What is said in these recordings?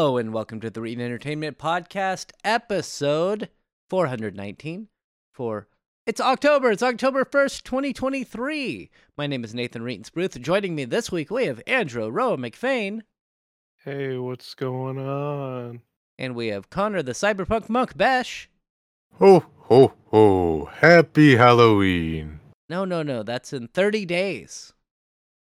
Hello and welcome to the Reading Entertainment Podcast, episode 419 for it's October. It's October 1st, 2023. My name is Nathan Reitensbruth. Joining me this week, we have Andrew Roa McFain, Hey, what's going on? and we have Connor the Cyberpunk Monk Besh. Ho, ho, ho. Happy Halloween. No, no, no, that's in 30 days,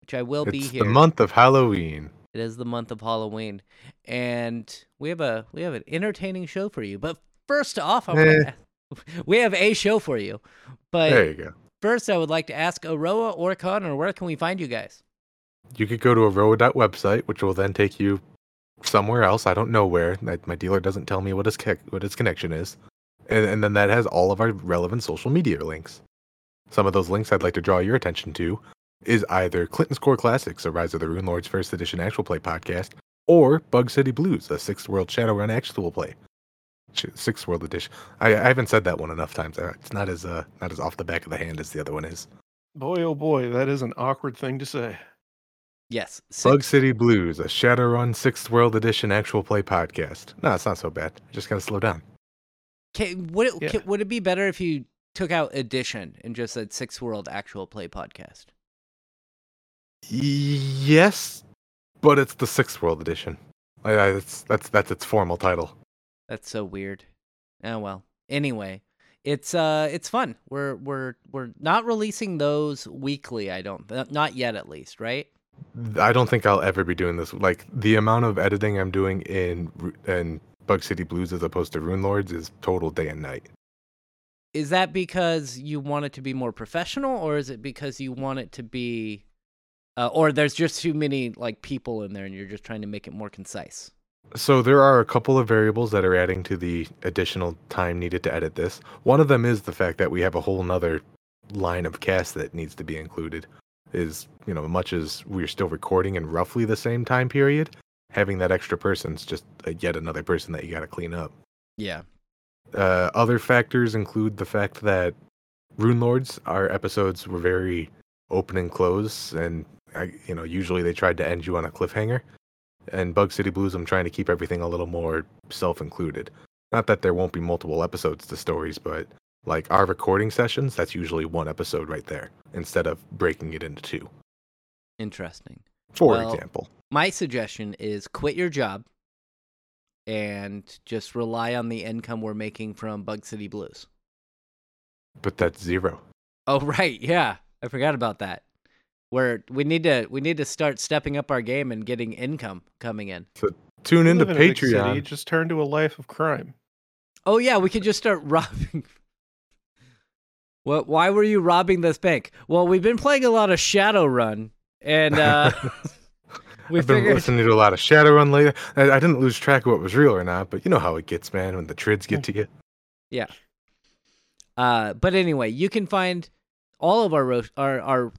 which I will be it's here. the month of Halloween. It is the month of Halloween, and we have a we have an entertaining show for you. But first off, I Eh. we have a show for you. But There you go. first, I would like to ask Aroa or Connor, where can we find you guys? You could go to a website, which will then take you somewhere else. I don't know where. My my dealer doesn't tell me what his, what his connection is. And, and then that has all of our relevant social media links. Some of those links I'd like to draw your attention to is either Clinton's Core Classics, a Rise of the Rune Lords First Edition actual play podcast, or Bug City Blues, a Sixth World Shadowrun actual play. Sixth World Edition. I, I haven't said that one enough times. Uh, It's not as uh not as off the back of the hand as the other one is. Boy, oh boy, that is an awkward thing to say. Yes, Bug City Blues, a Shadowrun Sixth World Edition actual play podcast. No, it's not so bad. Just gotta slow down. Can, would it Yeah. can- would it be better if you took out edition and just said Six World Actual Play Podcast? Yes, but it's the Sixth World Edition. That's that's that's its formal title. That's so weird. Oh well. Anyway, it's uh it's fun. We're we're we're not releasing those weekly. I don't not yet at least, right? I don't think I'll ever be doing this. Like the amount of editing I'm doing in in Bug City Blues as opposed to Rune Lords is total day and night. Is that because you want it to be more professional, or is it because you want it to be, uh, or there's just too many like people in there, and you're just trying to make it more concise? So there are a couple of variables that are adding to the additional time needed to edit this. One of them is the fact that we have a whole nother line of cast that needs to be included. Is you know, much as we're still recording in roughly the same time period, having that extra person's just a, yet another person that you got to clean up. Yeah. Uh, other factors include the fact that Rune Lords, our episodes were very open and close, and I, you know, usually they tried to end you on a cliffhanger. And Bug City Blues, I'm trying to keep everything a little more self-included. Not that there won't be multiple episodes to stories, but like our recording sessions, that's usually one episode right there, instead of breaking it into two. Interesting. For Well- example, My suggestion is quit your job and just rely on the income we're making from Bug City Blues. but that's zero. Oh right, yeah. I forgot about that. Where we need to we need to start stepping up our game and getting income coming in. So Tune into live in city, Patreon. just turn to a life of crime. Oh yeah, we could just start robbing. What? Why were you robbing this bank? Well, we've been playing a lot of Shadowrun, and uh, we I've been figured. listening to a lot of Shadowrun lately. I, I didn't lose track of what was real or not, but you know how it gets, man, when the trids get to you. Yeah. Uh, but anyway, you can find all of our our our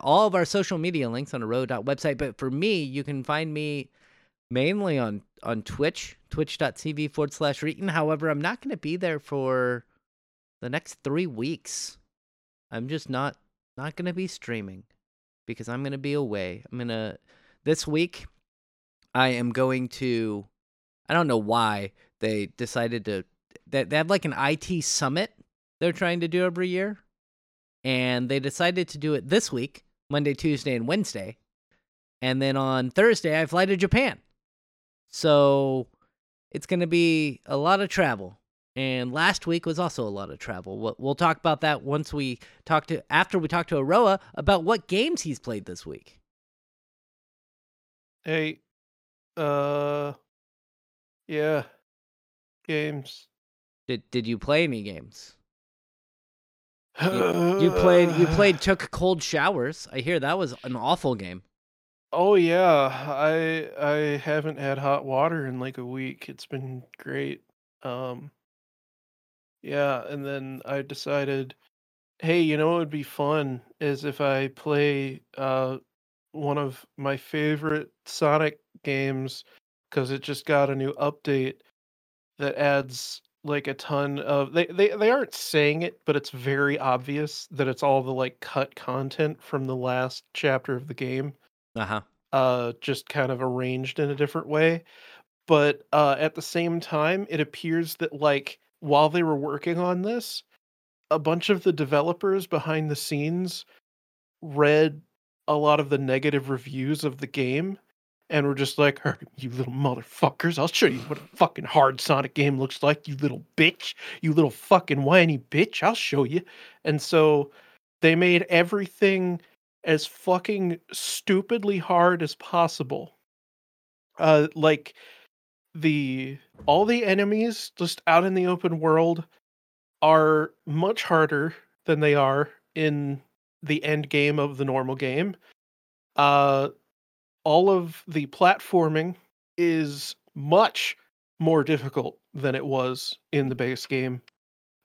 all of our social media links on a road.website. But for me, you can find me mainly on on Twitch, twitch.tv forward slash Reetin. However, I'm not going to be there for the next three weeks. I'm just not not going to be streaming because I'm going to be away. I'm gonna this week. I am going to. I don't know why they decided to. They, they have like an IT summit they're trying to do every year. And they decided to do it this week, Monday, Tuesday, and Wednesday. And then on Thursday, I fly to Japan. So it's going to be a lot of travel. And last week was also a lot of travel. We'll, we'll talk about that once we talk to, after we talk to Aroa about what games he's played this week. Hey, uh, yeah, games. Did, did you play any games? You, you played you played took cold showers. I hear that was an awful game. Oh yeah, I I haven't had hot water in like a week. It's been great. Um, yeah, and then I decided, hey, you know what would be fun is if I play uh one of my favorite Sonic games because it just got a new update that adds like a ton of they, they they aren't saying it, but it's very obvious that it's all the like cut content from the last chapter of the game Uh huh. uh just kind of arranged in a different way but uh, at the same time, it appears that like while they were working on this, a bunch of the developers behind the scenes read a lot of the negative reviews of the game and we're just like, you little motherfuckers, I'll show you what a fucking hard Sonic game looks like, you little bitch, you little fucking whiny bitch, I'll show you. And so they made everything as fucking stupidly hard as possible. Uh like the all the enemies just out in the open world are much harder than they are in the end game of the normal game. Uh all of the platforming is much more difficult than it was in the base game.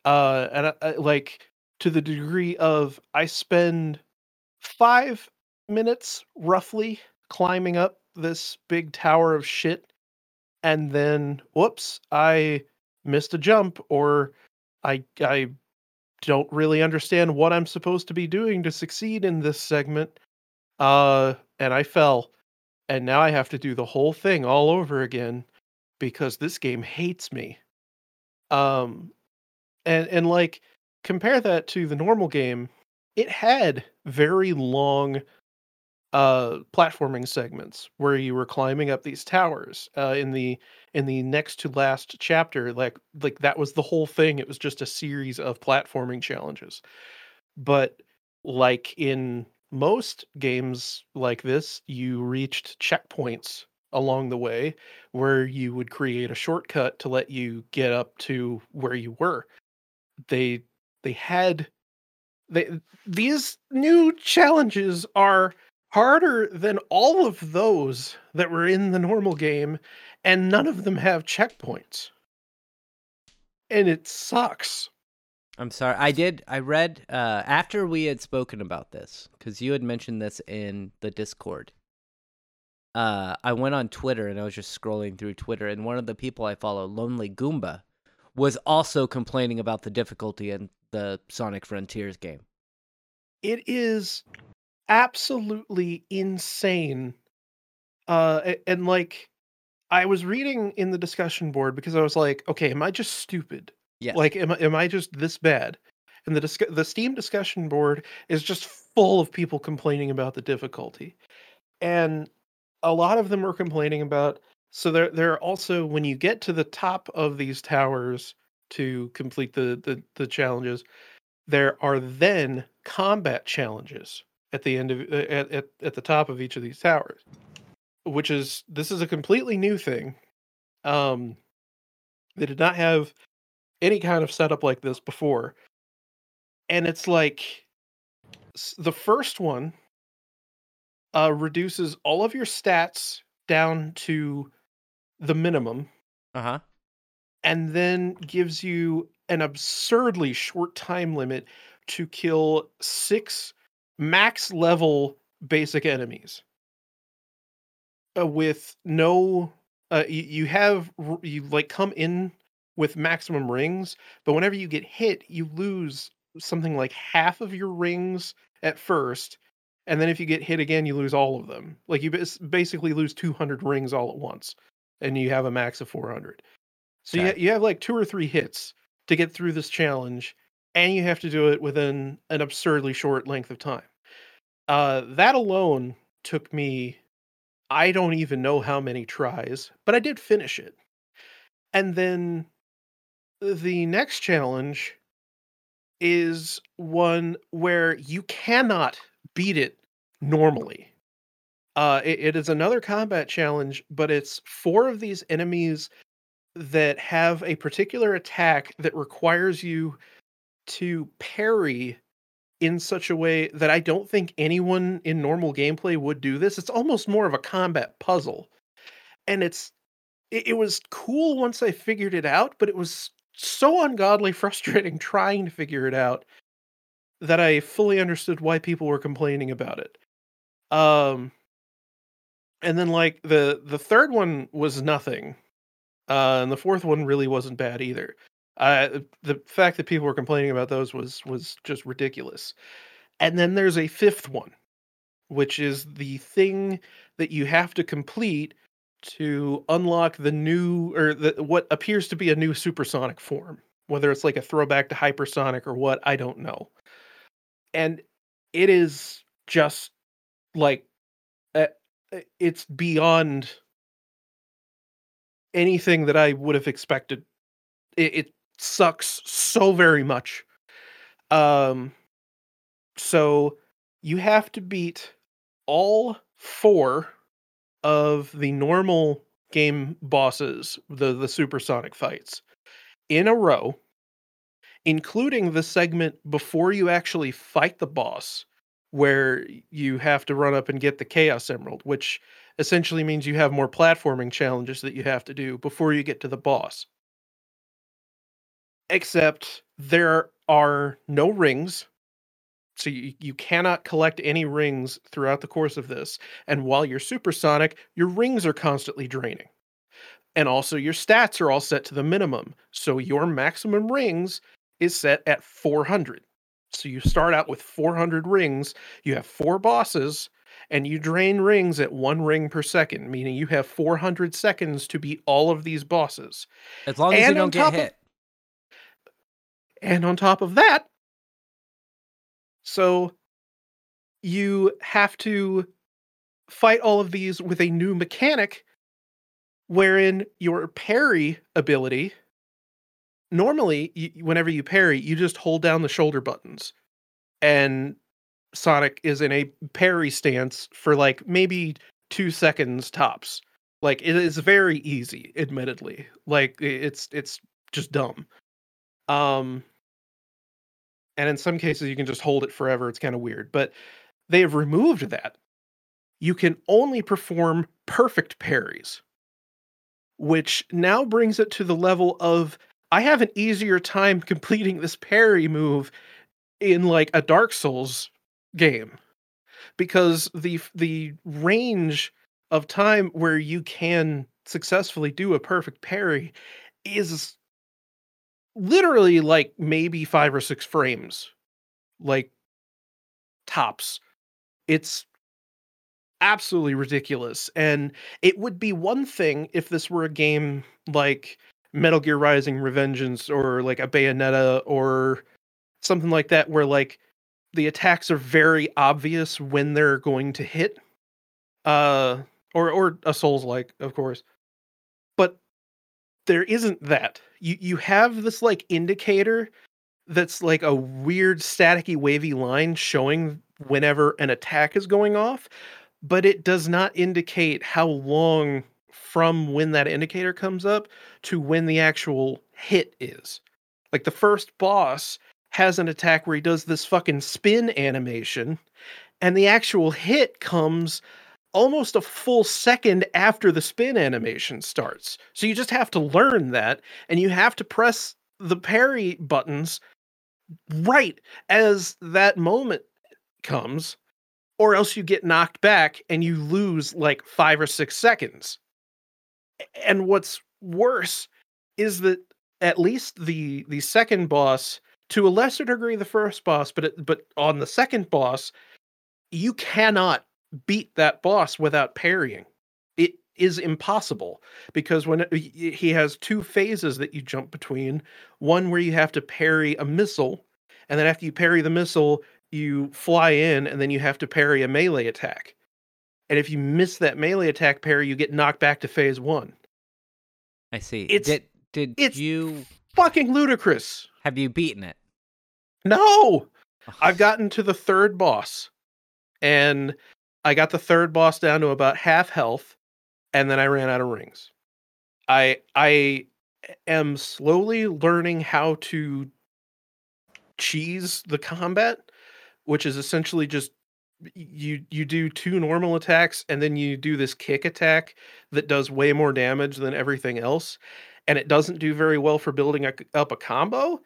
Uh and I, I, like to the degree of I spend 5 minutes roughly climbing up this big tower of shit and then whoops, I missed a jump or I I don't really understand what I'm supposed to be doing to succeed in this segment. Uh and I fell. And now I have to do the whole thing all over again because this game hates me. Um and and like compare that to the normal game, it had very long uh platforming segments where you were climbing up these towers uh in the in the next to last chapter like like that was the whole thing it was just a series of platforming challenges but like in most games like this you reached checkpoints along the way where you would create a shortcut to let you get up to where you were they they had they these new challenges are harder than all of those that were in the normal game, and none of them have checkpoints. And it sucks. I'm sorry. I did. I read uh, after we had spoken about this because you had mentioned this in the Discord. Uh, I went on Twitter and I was just scrolling through Twitter, and one of the people I follow, Lonely Goomba, was also complaining about the difficulty in the Sonic Frontiers game. It is absolutely insane. Uh, and like, I was reading in the discussion board because I was like, okay, am I just stupid? Yes. Like, am I, am I just this bad? And the disc- the Steam discussion board is just full of people complaining about the difficulty, and a lot of them are complaining about. So there, there are also when you get to the top of these towers to complete the the, the challenges, there are then combat challenges at the end of uh, at, at at the top of each of these towers, which is this is a completely new thing. Um, they did not have any kind of setup like this before, and it's like the first one uh, reduces all of your stats down to the minimum, Uh huh. and then gives you an absurdly short time limit to kill six max level basic enemies uh, with no uh, you, you have you like come in with maximum rings but whenever you get hit you lose something like half of your rings at first and then if you get hit again you lose all of them. Like you basically lose 200 rings all at once and you have a max of 400 so you, ha- you have like two or three hits to get through this challenge and you have to do it within an absurdly short length of time. Uh, that alone took me I don't even know how many tries, but I did finish it. And then the next challenge is one where you cannot beat it normally. Uh, it, it is another combat challenge, but it's four of these enemies that have a particular attack that requires you to parry in such a way that I don't think anyone in normal gameplay would do this. It's almost more of a combat puzzle. And it's it, it was cool once I figured it out, but it was so ungodly frustrating trying to figure it out that I fully understood why people were complaining about it. Um and then like the the third one was nothing. Uh and the fourth one really wasn't bad either. Uh the fact that people were complaining about those was was just ridiculous. And then there's a fifth one, which is the thing that you have to complete to unlock the new or the, what appears to be a new supersonic form. Whether it's like a throwback to hypersonic or what, I don't know. And it is just like uh, it's beyond anything that I would have expected. It, it sucks so very much. Um, so you have to beat all four of the normal game bosses, the the supersonic fights, in a row, including the segment before you actually fight the boss, where you have to run up and get the Chaos Emerald, which essentially means you have more platforming challenges that you have to do before you get to the boss. Except there are no rings. So you, you cannot collect any rings throughout the course of this. And while you're supersonic, your rings are constantly draining. And also your stats are all set to the minimum. So your maximum rings is set at 400. So you start out with 400 rings, you have four bosses, and you drain rings at one ring per second, meaning you have 400 seconds to beat all of these bosses. As long as And you don't get top of- hit. And on top of that, so you have to fight all of these with a new mechanic wherein your parry ability normally y- whenever you parry you just hold down the shoulder buttons. And sonic is in a parry stance for like maybe 2 seconds tops. Like it is very easy admittedly. Like it's it's just dumb. Um and in some cases you can just hold it forever it's kind of weird but they have removed that. You can only perform perfect parries. Which now brings it to the level of i have an easier time completing this parry move in like a dark souls game. Because the the range of time where you can successfully do a perfect parry is literally like maybe 5 or 6 frames like tops. It's absolutely ridiculous and it would be one thing if this were a game like Metal Gear Rising Revengeance or like a Bayonetta or something like that where like the attacks are very obvious when they're going to hit uh or or a souls like of course. But there isn't that you you have this like indicator that's like a weird staticky wavy line showing whenever an attack is going off but it does not indicate how long from when that indicator comes up to when the actual hit is. Like the first boss has an attack where he does this fucking spin animation and the actual hit comes almost a full second after the spin animation starts. So you just have to learn that and you have to press the parry buttons right as that moment comes or else you get knocked back and you lose like 5 or 6 seconds. And what's worse is that at least the the second boss to a lesser degree the first boss but it, but on the second boss you cannot beat that boss without parrying. It is impossible because when it, he has two phases that you jump between. One where you have to parry a missile and then after you parry the missile you fly in and then you have to parry a melee attack. And if you miss that melee attack parry you get knocked back to phase 1 I see. It's- did did it's you fucking ludicrous. Have you beaten it? no! I've gotten to the third boss, and I got the third boss down to about half health, and then I ran out of rings. I I am slowly learning how to cheese the combat, which is essentially just you you do two normal attacks and then you do this kick attack that does way more damage than everything else and it doesn't do very well for building a, up a combo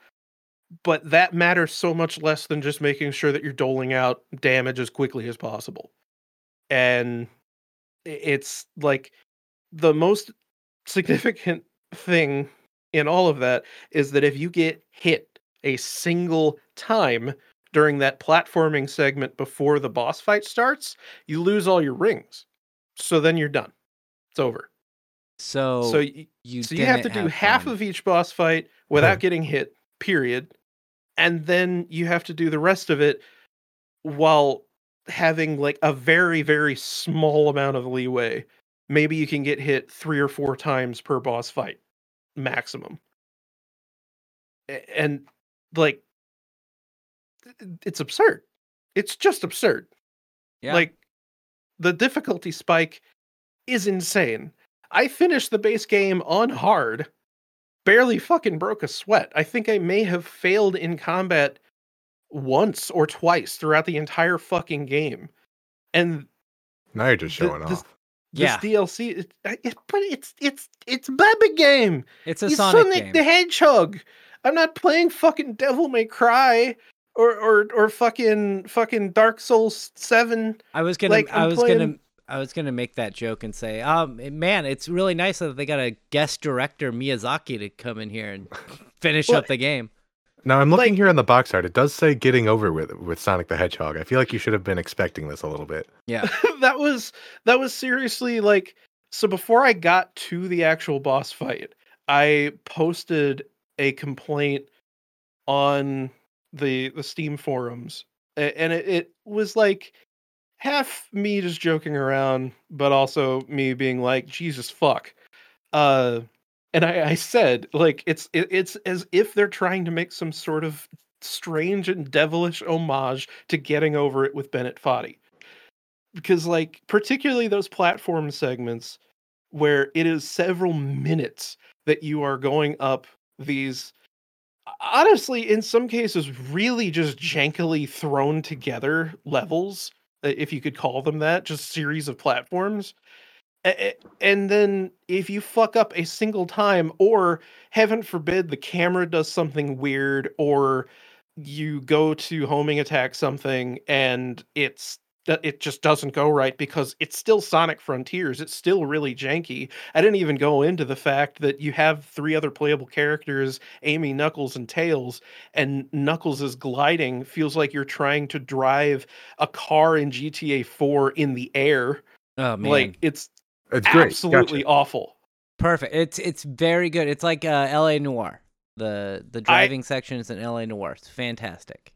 but that matters so much less than just making sure that you're doling out damage as quickly as possible. And it's like the most significant thing in all of that is that if you get hit a single time during that platforming segment before the boss fight starts, you lose all your rings. So then you're done. It's over. So, so y- you so you have to do half fun. of each boss fight without getting hit period and then you have to do the rest of it while having like a very very small amount of leeway maybe you can get hit three or four times per boss fight maximum and like it's absurd it's just absurd Yeah. like the difficulty spike is insane. I finished the base game on hard, barely fucking broke a sweat. I think I may have failed in combat once or twice throughout the entire fucking game. And Now you're just The- showing this- off. this yeah, DLC, it, it, but it's it's it's Baby game. it's a It's Sonic, Sonic game. the Hedgehog. I'm not playing fucking Devil May Cry or or or fucking fucking Dark Souls Seven. I was gonna, like, I I'm was gonna, I was gonna make that joke and say, um, man, it's really nice that they got a guest director Miyazaki to come in here and finish Well, up the game. Now I'm looking like- here on the box art. It does say getting over with with Sonic the Hedgehog. I feel like you should have been expecting this a little bit. Yeah, that was that was seriously like so before I got to the actual boss fight, I posted a complaint on the the Steam forums. And it, it was like half me just joking around, but also me being like, Jesus fuck. Uh and I, I said, like, it's it, it's as if they're trying to make some sort of strange and devilish homage to getting over it with Bennett Foddy. Because like particularly those platform segments where it is several minutes that you are going up these honestly in some cases really just jankily thrown together levels uh, if you could call them that just series of platforms and then if you fuck up a single time or heaven forbid the camera does something weird or you go to homing attack something and it's that it just doesn't go right because it's still Sonic Frontiers. It's still really janky. I didn't even go into the fact that you have three other playable characters, Amy, Knuckles, and Tails, and Knuckles' is gliding feels like you're trying to drive a car in GTA 4 in the air. oh man, Like it's It's great. absolutely Gotcha. awful. perfect. It's it's very good. It's like uh, L.A. Noire. The the driving section is in L.A. Noire. It's fantastic.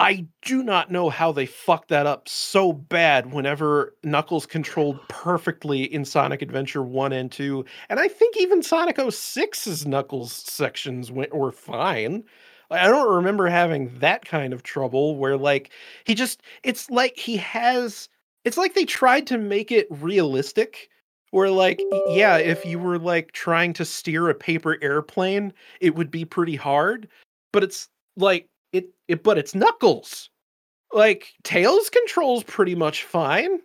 I do not know how they fucked that up so bad whenever Knuckles controlled perfectly in Sonic Adventure 1 and 2. And I think even Sonic 06's Knuckles sections went were fine. I don't remember having that kind of trouble where like he just it's like he has it's like they tried to make it realistic where like yeah, if you were like trying to steer a paper airplane, it would be pretty hard, but it's like it, it but it's knuckles. Like tails controls pretty much fine.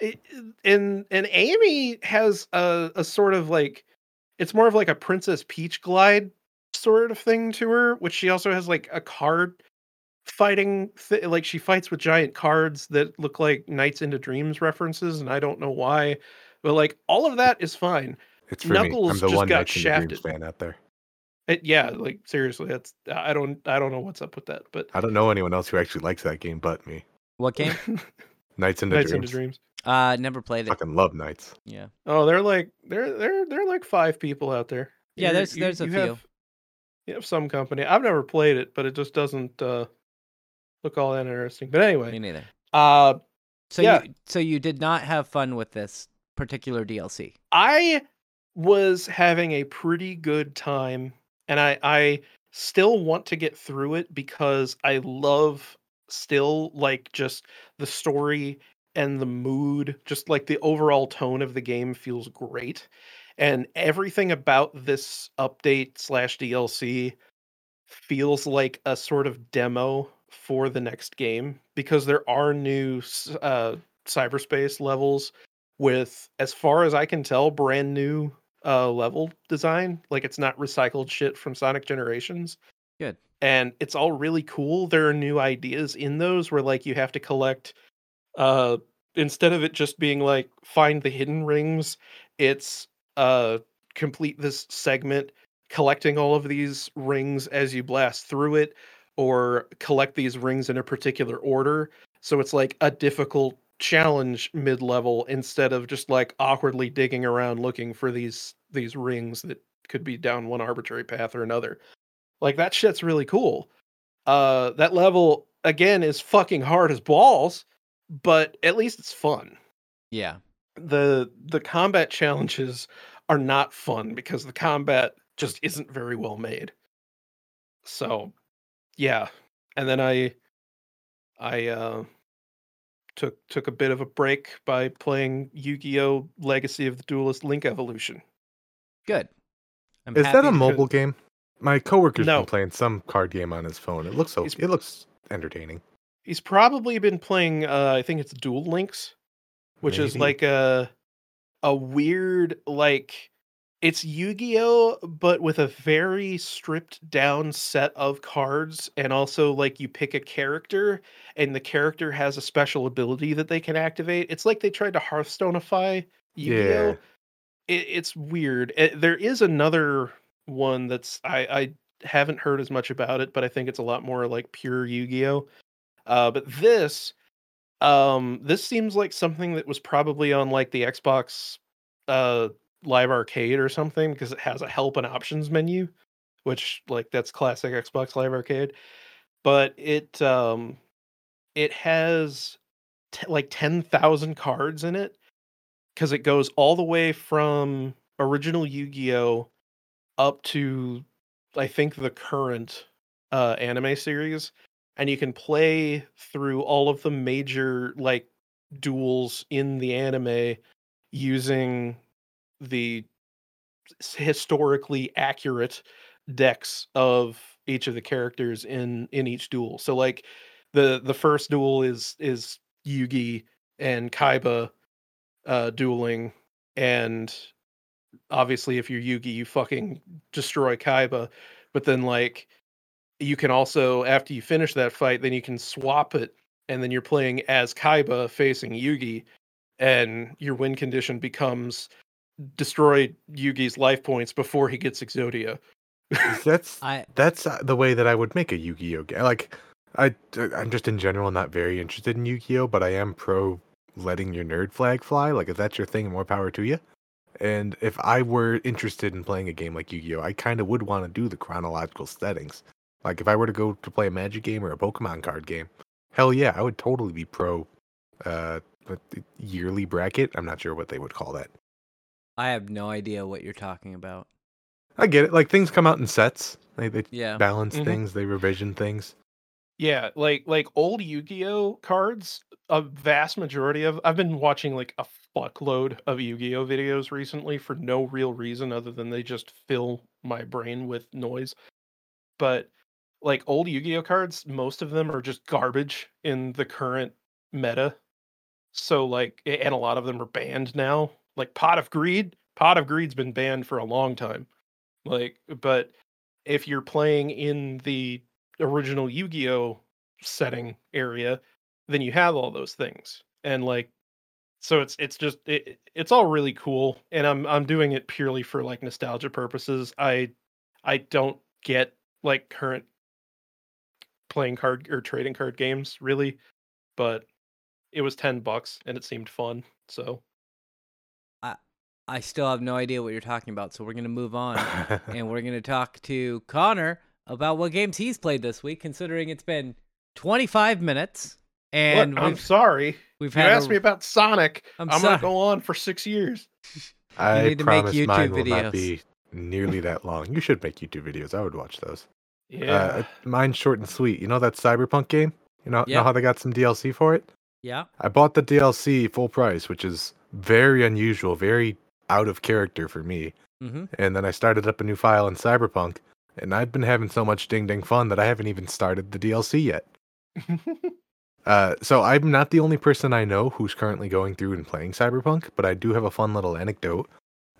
It- and and amy has a, a sort of like it's more of like a princess peach glide sort of thing to her which she also has like a card fighting th- like she fights with giant cards that look like Nights into Dreams references and i don't know why but like all of that is fine It's for me. I'm Knuckles the just one got Nights into Dreams shafted. fan out there. it, yeah like seriously that's i don't i don't know what's up with that but I don't know anyone else who actually likes that game but me. What game? Nights into Nights Dreams. into Dreams. uh, never played it. Fucking love Nights. Yeah. Oh, they're like they're they're they're like five people out there. Yeah, You're- there's- there's a few. Have, you have some company. I've never played it, but it just doesn't uh, look all that interesting. But anyway, Me neither. uh, So Yeah. you so you did not have fun with this particular DLC. I was having a pretty good time, and I I still want to get through it because I love still like just the story and the mood, just like the overall tone of the game feels great. And everything about this update slash DLC feels like a sort of demo for the next game because there are new uh, cyberspace levels with, as far as I can tell, brand new uh, level design. Like it's not recycled shit from Sonic Generations. Good. And it's all really cool. There are new ideas in those where like you have to collect uh instead of it just being like find the hidden rings, it's uh complete this segment collecting all of these rings as you blast through it or collect these rings in a particular order. So it's like a difficult challenge mid level instead of just like awkwardly digging around looking for these these rings that could be down one arbitrary path or another. Like that shit's really cool. Uh that level again is fucking hard as balls, but at least it's fun. Yeah. The the combat challenges are not fun because the combat just isn't very well made. So, yeah. And then I I uh took took a bit of a break by playing Yu-Gi-Oh! Legacy of the Duelist Link Evolution. Good. I'm Is that a to- mobile game? My coworker's No. been playing some card game on his phone. It looks so. He's- It looks entertaining. He's probably been playing uh I think it's Duel Links, which is like a a weird like it's Yu-Gi-Oh but with a very stripped down set of cards and also like you pick a character and the character has a special ability that they can activate. It's like they tried to Hearthstoneify Yu-Gi-Oh. Yeah. It, it's weird. Eh, there is another one that's I I haven't heard as much about it, but I think it's a lot more like pure Yu-Gi-Oh. Uh, but this, um, this seems like something that was probably on like the Xbox uh Live Arcade or something because it has a help and options menu, which like that's classic Xbox Live Arcade. But it um it has t- like 10,000 cards in it because it goes all the way from original Yu-Gi-Oh up to I think the current uh anime series and you can play through all of the major like duels in the anime using the historically accurate decks of each of the characters in in each duel. So like the the first duel is is Yugi and Kaiba uh dueling and obviously if you're Yugi you fucking destroy Kaiba but then like you can also after you finish that fight then you can swap it and then you're playing as Kaiba facing Yugi and your win condition becomes destroy Yugi's life points before he gets Exodia. That's I that's uh, the way that I would make a Yu-Gi-Oh game. Like, I I'm just in general not very interested in Yu-Gi-Oh, but I am pro letting your nerd flag fly. Like, if that's your thing, more power to you. And if I were interested in playing a game like Yu-Gi-Oh, I kind of would want to do the chronological settings. Like, if I were to go to play a Magic game or a Pokemon card game, hell yeah, I would totally be pro. Uh, the yearly bracket. I'm not sure what they would call that. I have no idea what you're talking about. I get it. Like things come out in sets. They they Yeah. balance Mhm. things. They revision things. Yeah, like like old Yu-Gi-Oh cards, a vast majority of I've been watching like a fuckload of Yu-Gi-Oh videos recently for no real reason other than they just fill my brain with noise. But like old Yu-Gi-Oh cards, most of them are just garbage in the current meta. So like and a lot of them are banned now. Like Pot of Greed, Pot of Greed's been banned for a long time. Like but if you're playing in the original Yu-Gi-Oh setting area, then you have all those things. And like so it's it's just it, it's all really cool and I'm I'm doing it purely for like nostalgia purposes. I I don't get like current playing card or trading card games really, but it was 10 bucks and it seemed fun. So I still have no idea what you're talking about, so we're gonna move on and we're gonna talk to Connor about what games he's played this week, considering it's been 25 minutes and Look, I'm sorry. we've You asked a- me about Sonic. I'm I'm, gonna go on for six years. I need to make promise YouTube mine will videos. not be nearly that long. You should make YouTube videos. I would watch those. Yeah. Uh, mine's short and sweet. You know that Cyberpunk game? You know, Yeah. know how they got some DLC for it? yeah. I bought the DLC full price, which is very unusual, very out of character for me. Mm-hmm. And then I started up a new file in Cyberpunk, and I've been having so much ding ding fun that I haven't even started the DLC yet. Uh, so I'm not the only person I know who's currently going through and playing Cyberpunk, but I do have a fun little anecdote.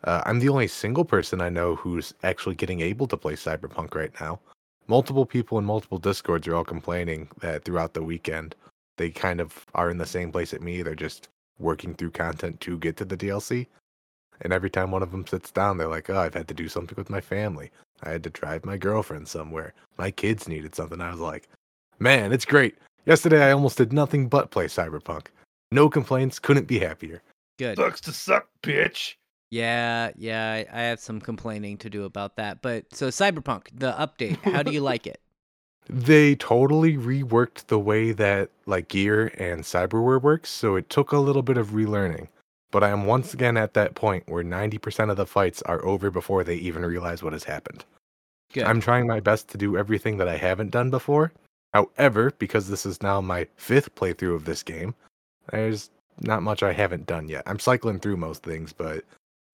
Uh, I'm the only single person I know who's actually getting able to play Cyberpunk right now. Multiple people in multiple discords are all complaining that throughout the weekend they kind of are in the same place at me. They're just working through content to get to the DLC. And every time one of them sits down, they're like, "Oh, I've had to do something with my family. I had to drive my girlfriend somewhere. My kids needed something." I was like, "Man, it's great. Yesterday I almost did nothing but play Cyberpunk. No complaints. Couldn't be happier. Good. Sucks to suck, bitch. Yeah, yeah, I, I have some complaining to do about that. But so Cyberpunk, the update, how do you like it? They totally reworked the way that like gear and cyberware works, so it took a little bit of relearning. But I am once again at that point where 90% of the fights are over before they even realize what has happened. Good. I'm trying my best to do everything that I haven't done before. However, because this is now my fifth playthrough of this game, there's not much I haven't done yet. I'm cycling through most things, but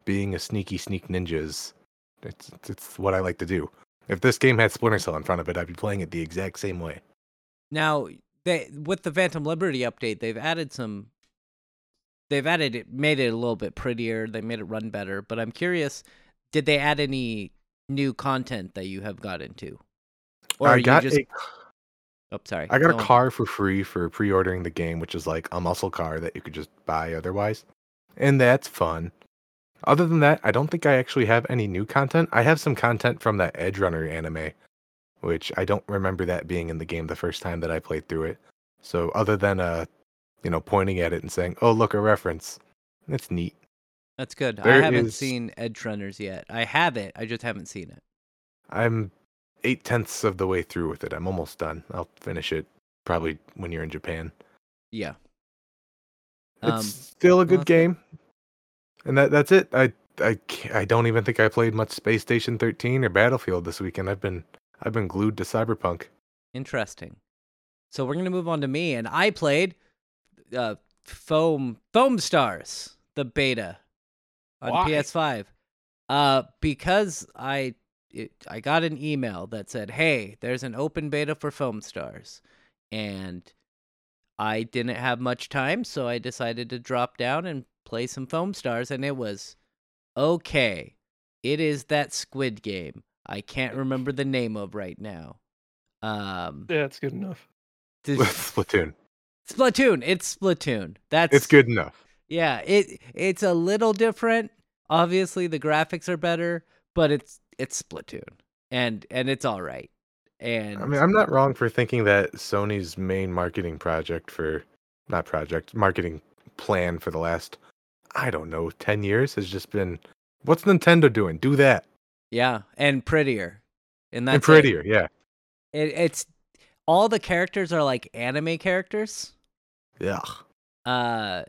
being a sneaky sneak ninja is it's it's what I like to do. If this game had Splinter Cell in front of it, I'd be playing it the exact same way. Now, they with the Phantom Liberty update, they've added some. They've added it, made it a little bit prettier. They made it run better. But I'm curious, did they add any new content that you have got into? Or I got just? a Oh, sorry. I got Go a car for free for pre-ordering the game, which is like a muscle car that you could just buy otherwise. And that's fun. Other than that, I don't think I actually have any new content. I have some content from that Edge Runner anime, which I don't remember that being in the game the first time that I played through it. So other than uh, you know, pointing at it and saying, "Oh, look a reference." That's neat. That's good. I haven't is- seen Edge Runners yet. I have it. I just haven't seen it. I'm eight tenths of the way through with it. I'm almost done. I'll finish it probably when you're in Japan. Yeah. It's Um, still a good good. game, and that that's it. I I I don't even think I played much Space Station 13 or Battlefield this weekend. I've been I've been glued to Cyberpunk. Interesting. So we're gonna move on to me, and I played uh, Foam Foam Stars, the beta on Why? PS5, uh, because I it, I got an email that said, "Hey, there's an open beta for Foam Stars," and I didn't have much time, so I decided to drop down and play some Foam Stars, and it was okay. It is that Squid Game. I can't remember the name of right now. Um, Yeah, it's good enough. the- Splatoon. Splatoon. It's Splatoon. That's It's good enough. Yeah, it it's a little different. Obviously, the graphics are better, but it's it's Splatoon, and and it's all right. And I mean, I'm not wrong for thinking that Sony's main marketing project for not project marketing plan for the last I don't know 10 years has just been what's Nintendo doing? Do that yeah, and prettier, and that's and it. prettier. Yeah. It, it's all the characters are like anime characters. Yeah. uh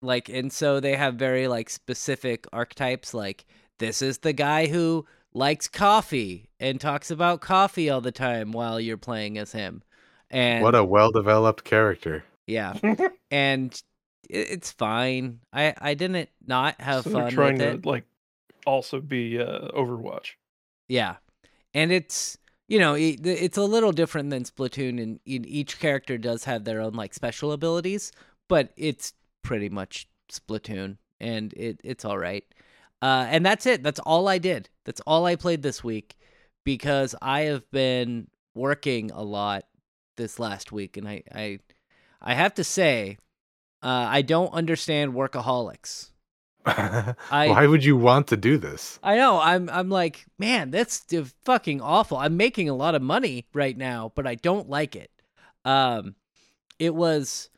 like and so they have very like specific archetypes like this is the guy who likes coffee and talks about coffee all the time while you're playing as him and What a well-developed character. yeah and it's fine i i didn't not have so fun trying with it to like also be uh, Overwatch. Yeah, and it's you know it's a little different than Splatoon, and each character does have their own like special abilities, but it's pretty much Splatoon, and it it's all right. Uh, and that's it. That's all I did. That's all I played this week because I have been working a lot this last week, and I I I have to say, uh, I don't understand workaholics. I- Why would you want to do this? I know. I'm I'm like, man, that's fucking awful. I'm making a lot of money right now, but I don't like it. Um it was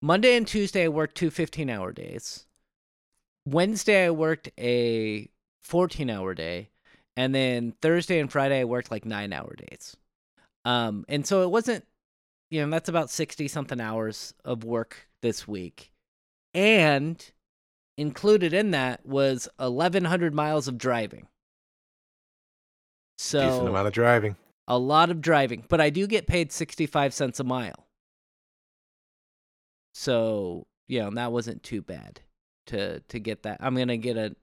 Monday and Tuesday I worked two 15-hour days. Wednesday I worked a 14-hour day, and then Thursday and Friday I worked like 9-hour days. Um and so it wasn't you know, that's about 60 something hours of work this week. And included in that was 1100 miles of driving. So decent So amount of driving. a lot of driving, but I do get paid 65 cents a mile. So, you know, that wasn't too bad to to get that. I'm going to get a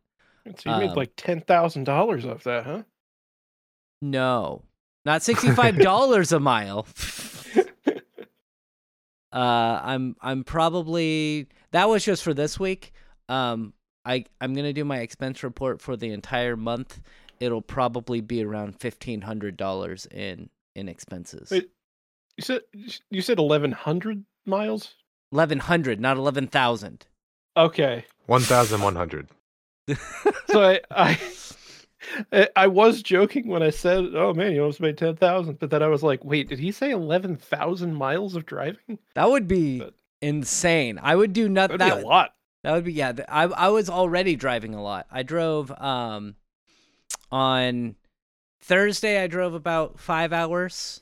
So you made Um, like ten thousand dollars off that, huh? no. Not $65 a mile. Uh I'm I'm probably that was just for this week. Um I I'm going to do my expense report for the entire month. It'll probably be around $1500 in in expenses. Wait. You said you said eleven hundred miles. 1100, not 11,000. Okay, 1,100. so I, I I I was joking when I said, "Oh man, you almost made ten thousand, but then I was like, "Wait, did he say eleven thousand miles of driving?" That would be But- insane. I would do nothing. That'd be a lot. That would be yeah. I I was already driving a lot. I drove um on Thursday I drove about 5 hours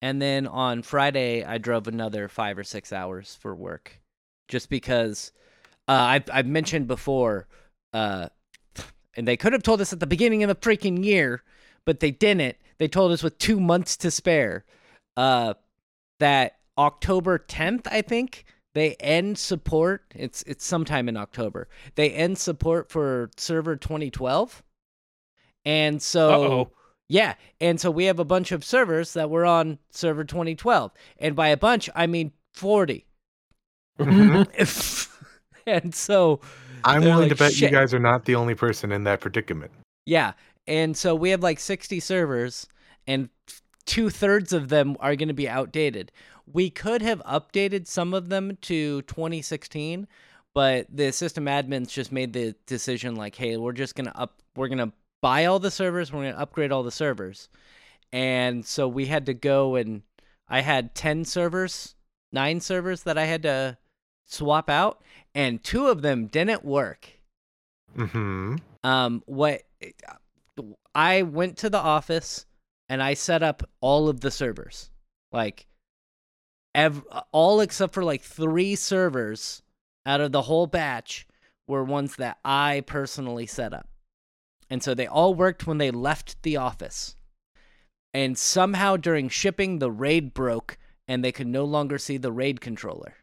and then on Friday I drove another 5 or 6 hours for work just because uh I've I've mentioned before uh and they could have told us at the beginning of the freaking year, but they didn't. They told us with 2 months to spare uh that October 10th, I think, they end support. It's it's sometime in October. They end support for server 2012. And so Uh-oh. yeah, and so we have a bunch of servers that were on server 2012. And by a bunch, I mean 40. Mhm. and so I'm willing like, to bet "Shit." you guys are not the only person in that predicament. Yeah. And so we have like 60 servers, and two thirds of them are going to be outdated. We could have updated some of them to 2016, but the system admins just made the decision like, hey, we're just going to up, we're going to buy all the servers, we're going to upgrade all the servers. And so we had to go and I had 10 servers, nine servers that I had to swap out, and two of them didn't work hmm um what i went to the office and i set up all of the servers. Like ev- all except for like three servers out of the whole batch were ones that i personally set up. And so they all worked when they left the office. And somehow during shipping the raid broke and they could no longer see the raid controller.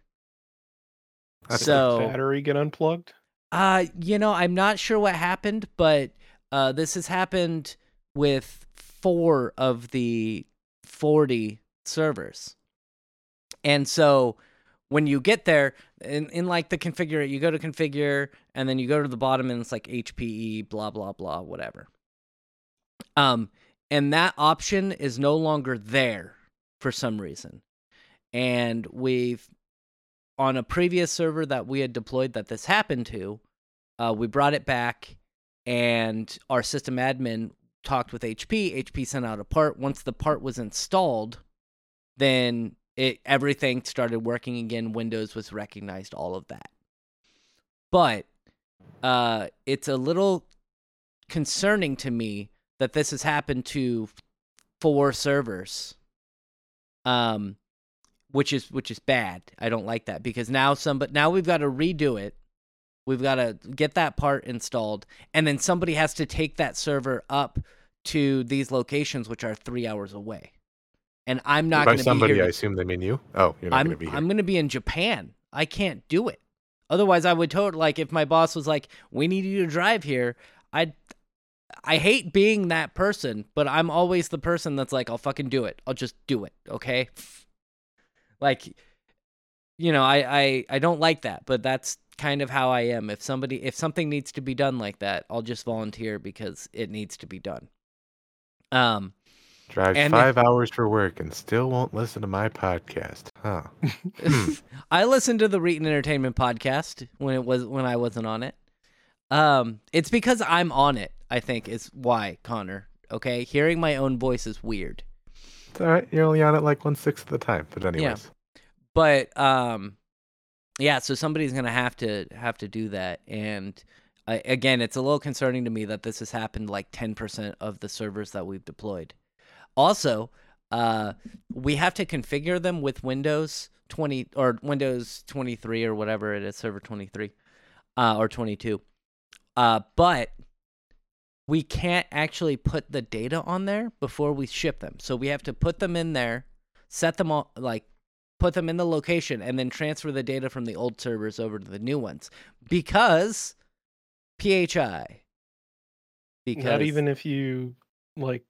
That's so battery get unplugged. uh, you know, I'm not sure what happened, but uh, this has happened with four of the 40 servers. And so when you get there, in, in like the configure, you go to configure, and then you go to the bottom, and it's like HPE, blah, blah, blah, whatever. Um, and that option is no longer there for some reason. And we've on a previous server that we had deployed that this happened to, uh, we brought it back, and our system admin talked with HP. HP sent out a part. Once the part was installed, then it everything started working again. Windows was recognized, all of that. But uh, it's a little concerning to me that this has happened to four servers. Um, which is which is bad. I don't like that because now some but now we've got to redo it. We've got to get that part installed and then somebody has to take that server up to these locations which are 3 hours away. And I'm not going to be somebody, here. I assume they mean you. Oh, you're not going to be here. I'm going to be in Japan. I can't do it. Otherwise, I would totally like if my boss was like, "We need you to drive here." I I hate being that person, but I'm always the person that's like, "I'll fucking do it. I'll just do it." Okay? Like you know, I I I don't like that, but that's kind of how I am. If somebody if something needs to be done like that, I'll just volunteer because it needs to be done. Um Drives and- five hours for work and still won't listen to my podcast. Huh. Hmm. I listened to the Reetin Entertainment podcast when it was when I wasn't on it. Um, it's because I'm on it. I think is why Connor. Okay, hearing my own voice is weird. It's all right. You're only on it like one sixth of the time. But anyways, But um, yeah. So somebody's gonna have to have to do that. And I, again, it's a little concerning to me that this has happened like 10% of the servers that we've deployed. Also, uh, we have to configure them with Windows 20 or Windows 23 or whatever it is, Server 23 uh, or 22. Uh, but we can't actually put the data on there before we ship them. So we have to put them in there, set them all like put them in the location, and then transfer the data from the old servers over to the new ones because PHI. Because Not even if you like.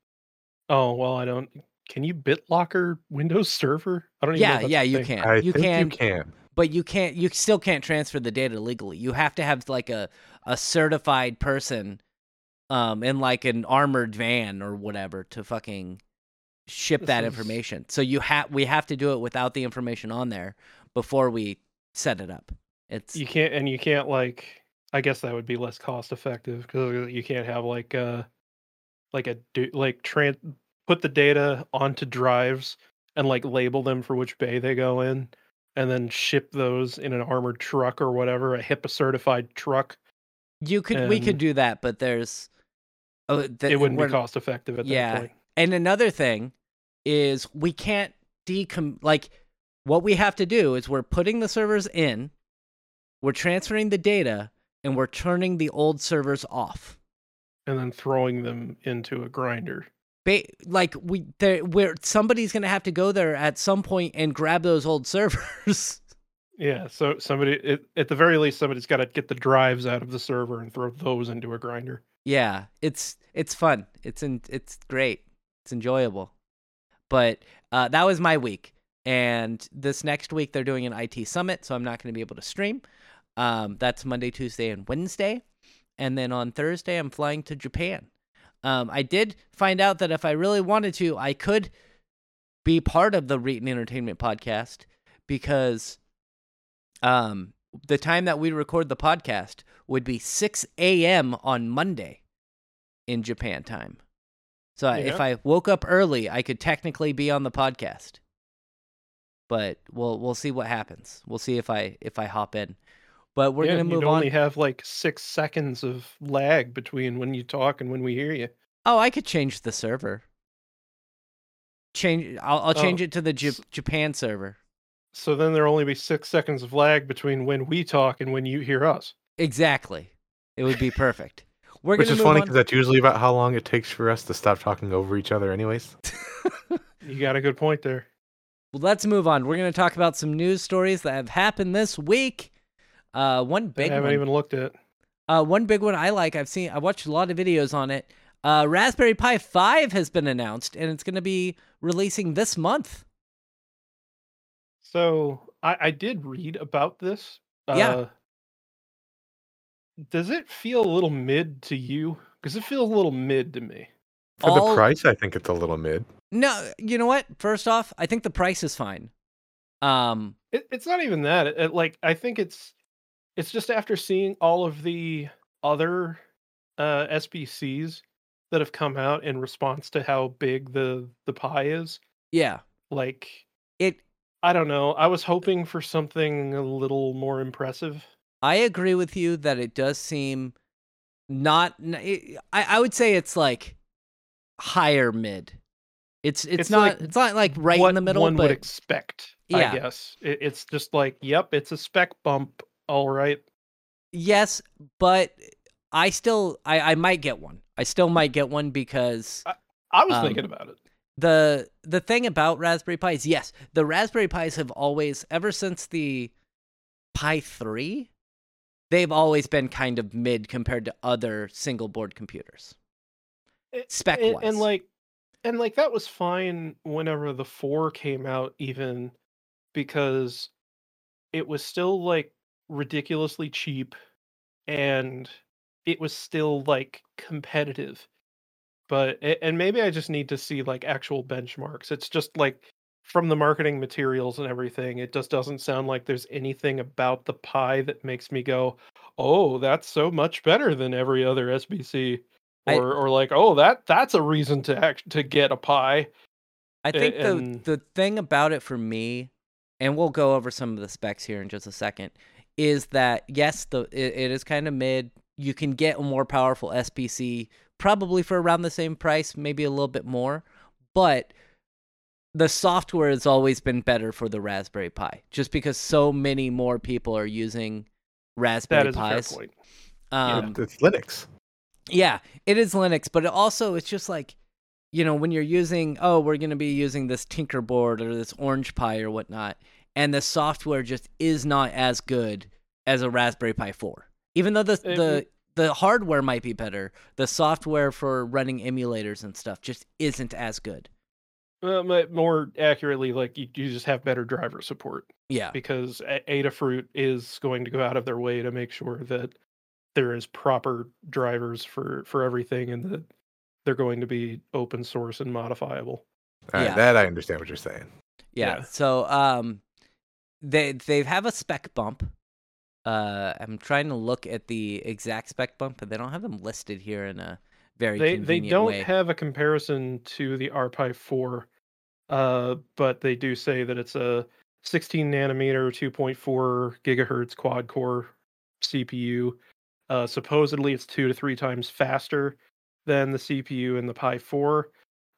Oh well, I don't. Can you BitLocker Windows Server? I don't even. know yeah, if that's yeah, you can. I you think can, you can. but you can't. You still can't transfer the data legally. You have to have like a a certified person, um, in like an armored van or whatever to fucking ship that information. So you have we have to do it without the information on there before we set it up. It's You can't, and you can't like. I guess that would be less cost effective because you can't have like uh like a do like tran put the data onto drives and like label them for which bay they go in, and then ship those in an armored truck or whatever, a HIPAA certified truck. You could we could do that, but there's oh, th- It wouldn't be cost effective at Yeah. that point. And another thing is we can't decom like what we have to do is we're putting the servers in, we're transferring the data, and we're turning the old servers off. And then throwing them into a grinder. Ba- like we there where somebody's gonna have to go there at some point and grab those old servers. Yeah, so somebody it, at the very least somebody's got to get the drives out of the server and throw those into a grinder. yeah, it's it's fun. It's in, it's great. It's enjoyable. But uh, that was my week, and this next week they're doing an IT summit, so I'm not going to be able to stream. Um, that's Monday, Tuesday, and Wednesday, and then on Thursday I'm flying to Japan. Um, I did find out that if I really wanted to, I could be part of the Reetin Entertainment podcast because um, the time that we record the podcast would be 6 a.m. on Monday in Japan time. So I if I woke up early, I could technically be on the podcast. But we'll we'll see what happens. We'll see if I if I hop in. But we're yeah, gonna move you'd on. only have like six seconds of lag between when you talk and when we hear you. Oh, I could change the server. Change. I'll I'll Oh, change it to the J- Japan server. So then there'll only be six seconds of lag between when we talk and when you hear us. Exactly. It would be perfect. We're Which is funny because that's usually about how long it takes for us to stop talking over each other, anyways. You got a good point there. Well, let's move on. We're going to talk about some news stories that have happened this week. Uh, one I haven't one. even looked at. Uh, one big one I like. I've seen. I watched a lot of videos on it. Uh, Raspberry Pi 5 has been announced, and it's going to be releasing this month. So I, I did read about this. Yeah. Does it feel a little mid to you? Because it feels a little mid to me. For All- the price, I think it's a little mid. No, you know what? First off, I think the price is fine. Um, It, it's not even that. It, it- like I think it's it's just after seeing all of the other uh, SBCs that have come out in response to how big the the pie is. yeah, Like it. I don't know. I was hoping for something a little more impressive. I agree with you that it does seem not. I I would say it's like higher mid. It's it's, It's not like it's not like right in the middle, one but would expect. Yeah. I guess it, it's just like, yep, it's a spec bump. All right. yes, but I still I I might get one. I still might get one because I was Um, thinking about it. the the thing about Raspberry Pis, yes, the Raspberry Pis have always ever since the Pi 3, they've always been kind of mid compared to other single board computers. Spec and, wise. and like and like that was fine whenever the four came out even because it was still like ridiculously cheap and it was still like competitive but and maybe i just need to see like actual benchmarks it's just like from the marketing materials and everything it just doesn't sound like there's anything about the pie that makes me go oh that's so much better than every other sbc I- or or like oh that that's a reason to act to get a pie I think the and- the thing about it for me, and we'll go over some of the specs here in just a second, is that yes, the it, it is kind of mid. You can get a more powerful SBC probably for around the same price, maybe a little bit more, but the software has always been better for the Raspberry Pi, just because so many more people are using Raspberry that is a fair Pis. point Um, it's Linux. yeah, it is Linux, but it also it's just like, you know, when you're using, oh, we're gonna be using this Tinkerboard or this Orange Pi or whatnot, and the software just is not as good as a Raspberry Pi 4. Even though the It the the hardware might be better, the software for running emulators and stuff just isn't as good. Uh, mo- more accurately like you, you just have better driver support Yeah, because A- Adafruit is going to go out of their way to make sure that there is proper drivers for for everything and that they're going to be open source and modifiable. All right, Yeah. that I understand what you're saying. yeah. Yeah. So um, they they have a spec bump. Uh, I'm trying to look at the exact spec bump, but they don't have them listed here in a very They they don't way. have a comparison to the RPi 4 uh but they do say that it's a 16 nanometer, 2.4 gigahertz quad core CPU. Uh, supposedly, it's two to three times faster than the CPU in the Pi 4,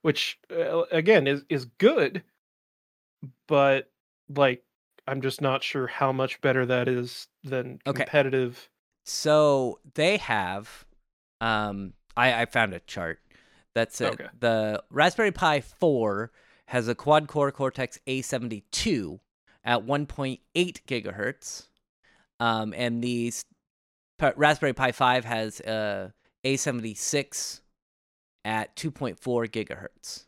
which uh, again is is good, but like I'm just not sure how much better that is than Okay. competitive. So they have, um, I, I found a chart. That's it. Okay. The Raspberry Pi 4 has a quad core Cortex A72 at 1.8 gigahertz, um, and the Raspberry Pi 5 has a A76 at 2.4 gigahertz.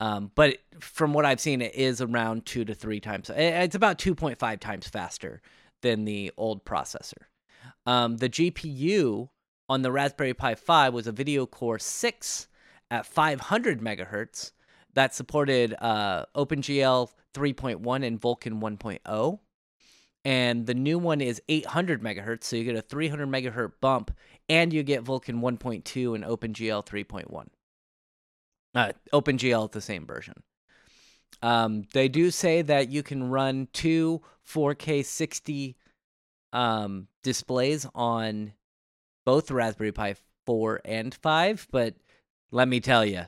Um, but from what I've seen, it is around two to three times. It's about 2.5 times faster than the old processor. Um, the GPU on the Raspberry Pi 5 was a Video Core 6 at 500 megahertz that supported uh, OpenGL 3.1 and Vulkan 1.0. And the new one is 800 megahertz, so you get a 300 megahertz bump, and you get Vulkan 1.2 and OpenGL 3.1. Uh, OpenGL, the same version. Um, they do say that you can run two 4K 60 um, displays on both Raspberry Pi 4 and 5, but let me tell you,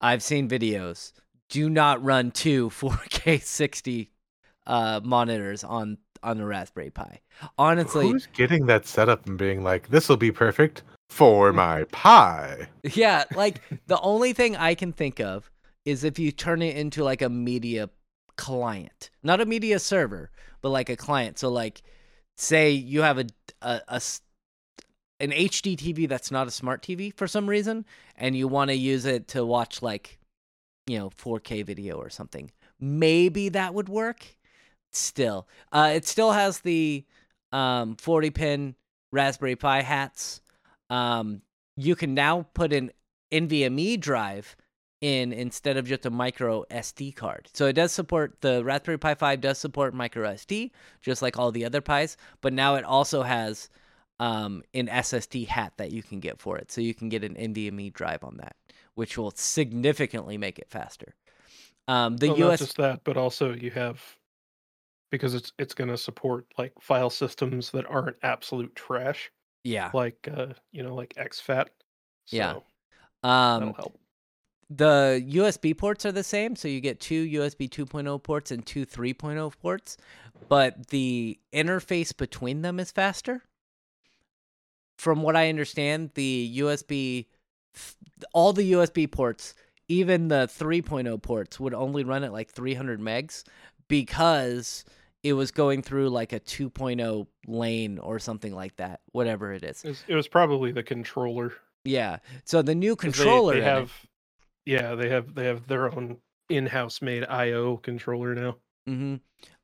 I've seen videos. Do not run two 4K 60 uh, monitors on on the Raspberry Pi. Honestly, Who's getting that setup and being like, "This will be perfect for my Pi"? yeah, like the only thing I can think of is if you turn it into like a media client, not a media server, but like a client. So like, say you have a a, a an HD TV that's not a smart TV for some reason, and you want to use it to watch like, you know, 4K video or something. Maybe that would work. Still, uh, it still has the um 40 pin Raspberry Pi hats. Um, you can now put an NVMe drive in instead of just a micro SD card. So it does support the Raspberry Pi 5 does support micro SD just like all the other Pis, but now it also has um, an SSD hat that you can get for it. So you can get an NVMe drive on that, which will significantly make it faster. Um, the Well, not US just that, but also you have because it's it's going to support like file systems that aren't absolute trash, yeah. like uh, you know, like exFAT. So Yeah. that'll Um, help. the USB ports are the same, so you get two USB 2.0 ports and two 3.0 ports, but the interface between them is faster. From what I understand, the USB, all the USB ports, even the 3.0 ports, would only run at like 300 megs because it was going through like a 2.0 lane or something like that, whatever it is. It was, it was probably the controller. Yeah. So the new controller they, it- have, yeah, they have they have their own in-house made I/O controller now. hmm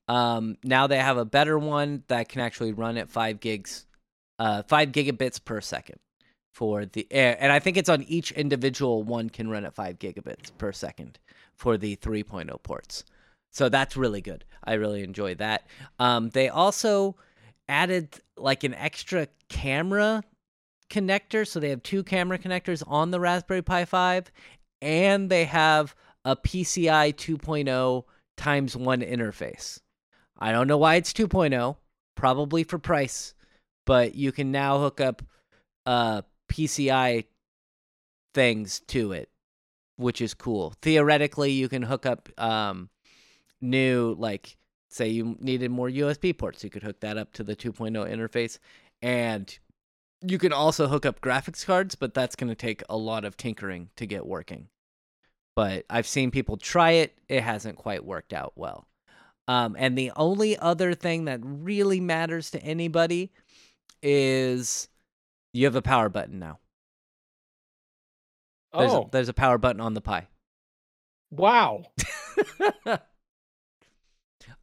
Um, now they have a better one that can actually run at five gigs, uh, five gigabits per second for the, a- and I think it's on each individual one can run at five gigabits per second for the 3.0 ports. So that's really good. I really enjoy that. Um, they also added like an extra camera connector. So they have two camera connectors on the Raspberry Pi 5, and they have a PCI 2.0 times one interface. I don't know why it's 2.0, probably for price, but you can now hook up uh, PCI things to it, which is cool. Theoretically, you can hook up um, new, like, say you needed more USB ports, you could hook that up to the 2.0 interface. And you can also hook up graphics cards, but that's going to take a lot of tinkering to get working. But I've seen people try it, it hasn't quite worked out well. Um, and the only other thing that really matters to anybody is you have a power button now. There's, Oh, a, there's a power button on the Pi. wow!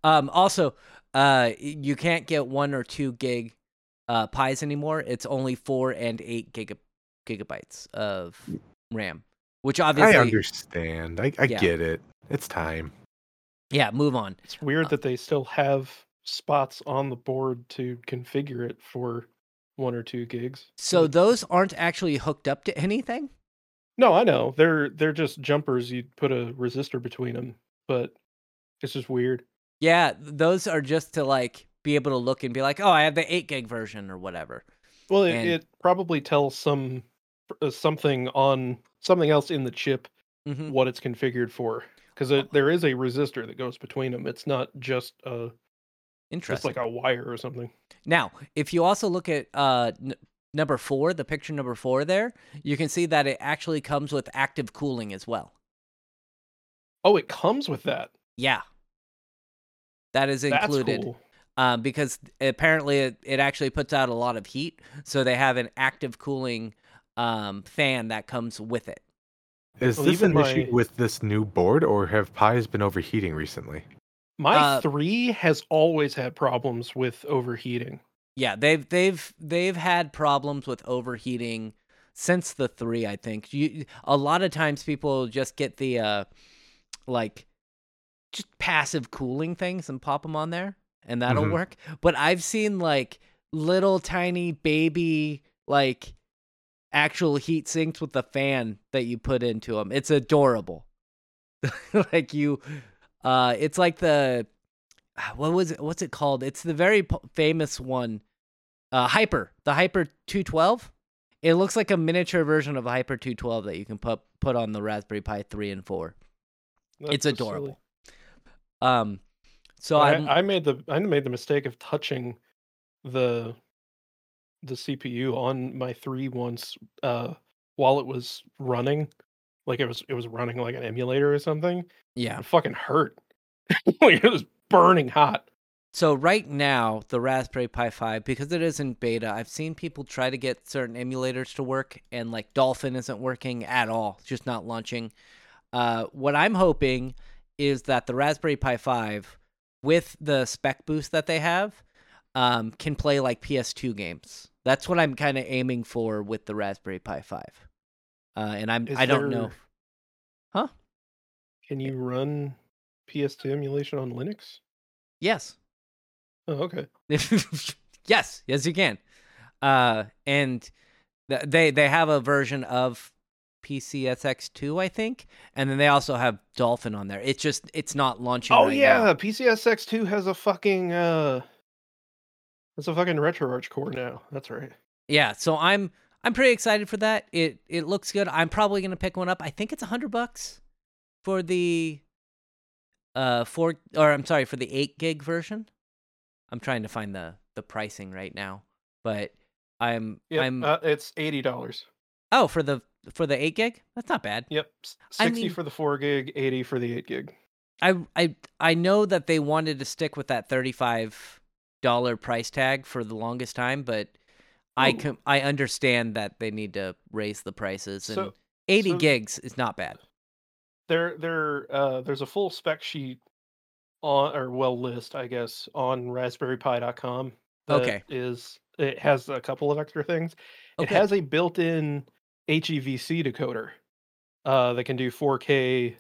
um, also, uh, you can't get one or two gig uh, Pies anymore. It's only four and eight giga- gigabytes of RAM, which obviously, I understand. I, I Yeah. get it. It's time. yeah, move on. It's weird that they still have spots on the board to configure it for one or two gigs. So those aren't actually hooked up to anything. No, I know they're they're just jumpers. You put a resistor between them, but it's just weird. Yeah, those are just to like be able to look and be like, oh, I have the eight gig version or whatever. Well, it, And- it probably tells some uh, something on something else in the chip Mhm. what it's configured for because there is a resistor that goes between them. It's not just uh just like a wire or something. Now, if you also look at uh, n- number four, the picture number four there, you can see that it actually comes with active cooling as well. Oh, it comes with that. Yeah. That is That's included cool. um, because apparently it, it actually puts out a lot of heat. So they have an active cooling um, fan that comes with it. Is Well, this even an issue with this new board, or have pies been overheating recently? My uh, three has always had problems with overheating. Yeah, they've they've they've had problems with overheating since the three. I think you a lot of times people just get the uh like just passive cooling things and pop them on there, and that'll Mhm. work. But I've seen like little tiny baby like actual heat sinks with the fan that you put into them. It's adorable. like you, uh, it's like the what was it? What's it called? It's the very po- famous one, uh, Hyper, the Hyper 212. It looks like a miniature version of a Hyper 212 that you can put put on the Raspberry Pi 3 and 4. That's it's so adorable. Um, so I, I made the I made the mistake of touching the the CPU on my three once uh while it was running. Like it was it was running like an emulator or something. yeah. It fucking hurt. like it was burning hot. So right now, the Raspberry Pi 5, because it is in beta, I've seen people try to get certain emulators to work, and like Dolphin isn't working at all, it's just not launching. Uh, what I'm hoping is that the Raspberry Pi 5, with the spec boost that they have, um, can play like PS2 games. That's what I'm kind of aiming for with the Raspberry Pi 5. Uh, and I'm Is I don't know. Huh? Can you run PS2 emulation on Linux? Yes. Oh, okay. yes, yes, you can. Uh, and th- they they have a version of PCSX2, I think, and then they also have Dolphin on there. It's just it's not launching. Oh right yeah, now. PCSX2 has a fucking uh has a fucking RetroArch core now. That's right. yeah. So I'm I'm pretty excited for that. It it looks good. I'm probably gonna pick one up. I think it's a hundred bucks for the uh four or I'm sorry for the eight gig version. I'm trying to find the the pricing right now, but I'm Yep, I'm uh, it's eighty dollars. oh for the for the eight gig. That's not bad. Yep, s- I sixty mean- for the four gig, eighty for the eight gig. I I I know that they wanted to stick with that thirty five dollar price tag for the longest time, but I Ooh. com- I understand that they need to raise the prices and So- eighty so- gigs is not bad. There, there, uh, there's a full spec sheet on or well list, I guess, on RaspberryPi.com. that Okay. is it has a couple of extra things. Okay. It has a built-in HEVC decoder uh, that can do 4K,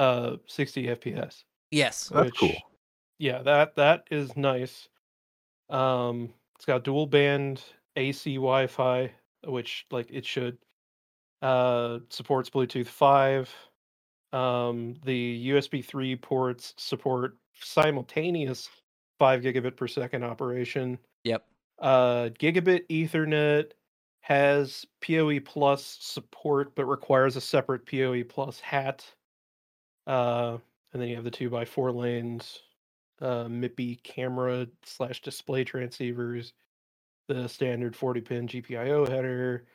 uh, 60 FPS. Yes. That's cool. Yeah, that that is nice. Um, it's got dual band AC Wi-Fi, which like it should. Uh, supports Bluetooth five. Um, the USB three ports support simultaneous five gigabit per second operation. Yep. Uh, gigabit Ethernet has PoE plus support, but requires a separate PoE plus hat. Uh, and then you have the two by four lanes, uh, MIPI camera slash display transceivers, the standard 40 pin GPIO header,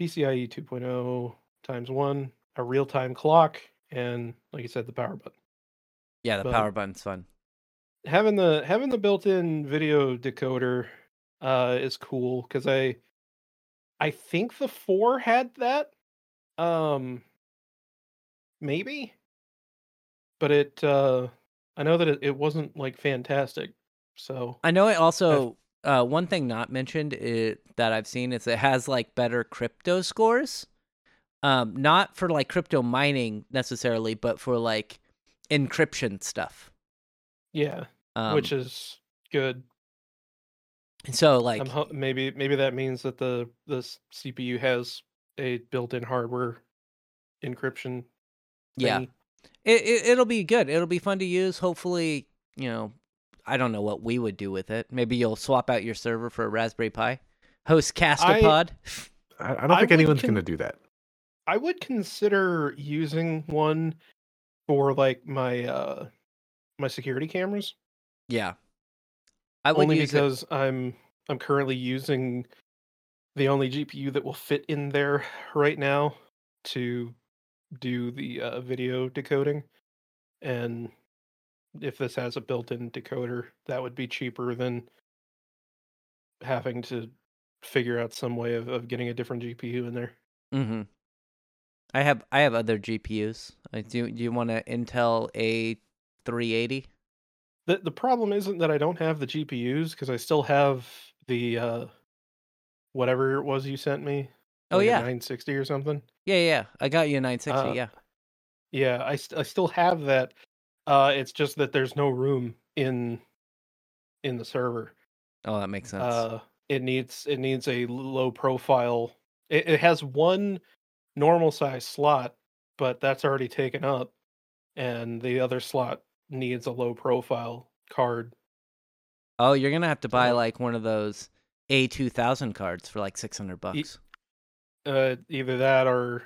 PCIe 2.0 times one, a real time clock, and like you said, the power button. Yeah, the But- power button's fun. having the having the built-in video decoder uh is cool because i i think the four had that um maybe but it uh i know that it, it wasn't like fantastic so I know it also uh, one thing not mentioned it, that I've seen is it has like better crypto scores. Um, not for like crypto mining necessarily, but for like encryption stuff. yeah Um, which is good so like I'm ho- maybe maybe that means that the the cpu has a built-in hardware encryption yeah, it, it it'll be good. It'll be fun to use. Hopefully, you know, I don't know what we would do with it. Maybe you'll swap out your server for a Raspberry Pi. Host Castopod. I, I don't I think would anyone's con- gonna do that. I would consider using one for like my uh my security cameras. yeah. I would only use it. because I'm I'm currently using the only GPU that will fit in there right now to do the uh, video decoding, and if this has a built-in decoder, that would be cheaper than having to figure out some way of, of getting a different GPU in there. Mm-hmm. I have I have other GPUs. I do. Do you want an Intel A380? The the problem isn't that I don't have the GPUs because I still have the uh whatever it was you sent me. Oh, like yeah. 960 or something. Yeah, yeah. I got you a 960. Uh, yeah. Yeah, I st- I still have that. Uh it's just that there's no room in in the server. Oh, that makes sense. Uh it needs it needs a low profile. It, it has one normal size slot, but that's already taken up and the other slot needs a low profile card. oh, you're gonna have to buy like one of those A2000 cards for like 600 bucks. Uh either that or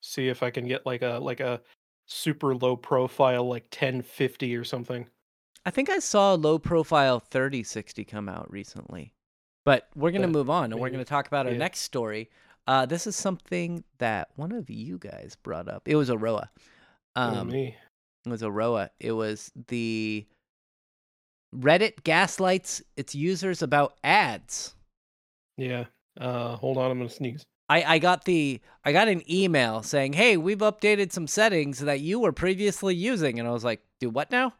see if I can get like a like a super low profile like 1050 or something. I think I saw a low profile 3060 come out recently. But we're going to move on and we're going to talk about our yeah. next story. Uh, this is something that one of you guys brought up. It was Aroa. Oh, Um, me. it was Aroa. It was the Reddit gaslights its users about ads. Yeah. Uh hold on, I'm gonna sneeze. I, I got the I got an email saying, "Hey, we've updated some settings that you were previously using," and I was like, "Do what now?"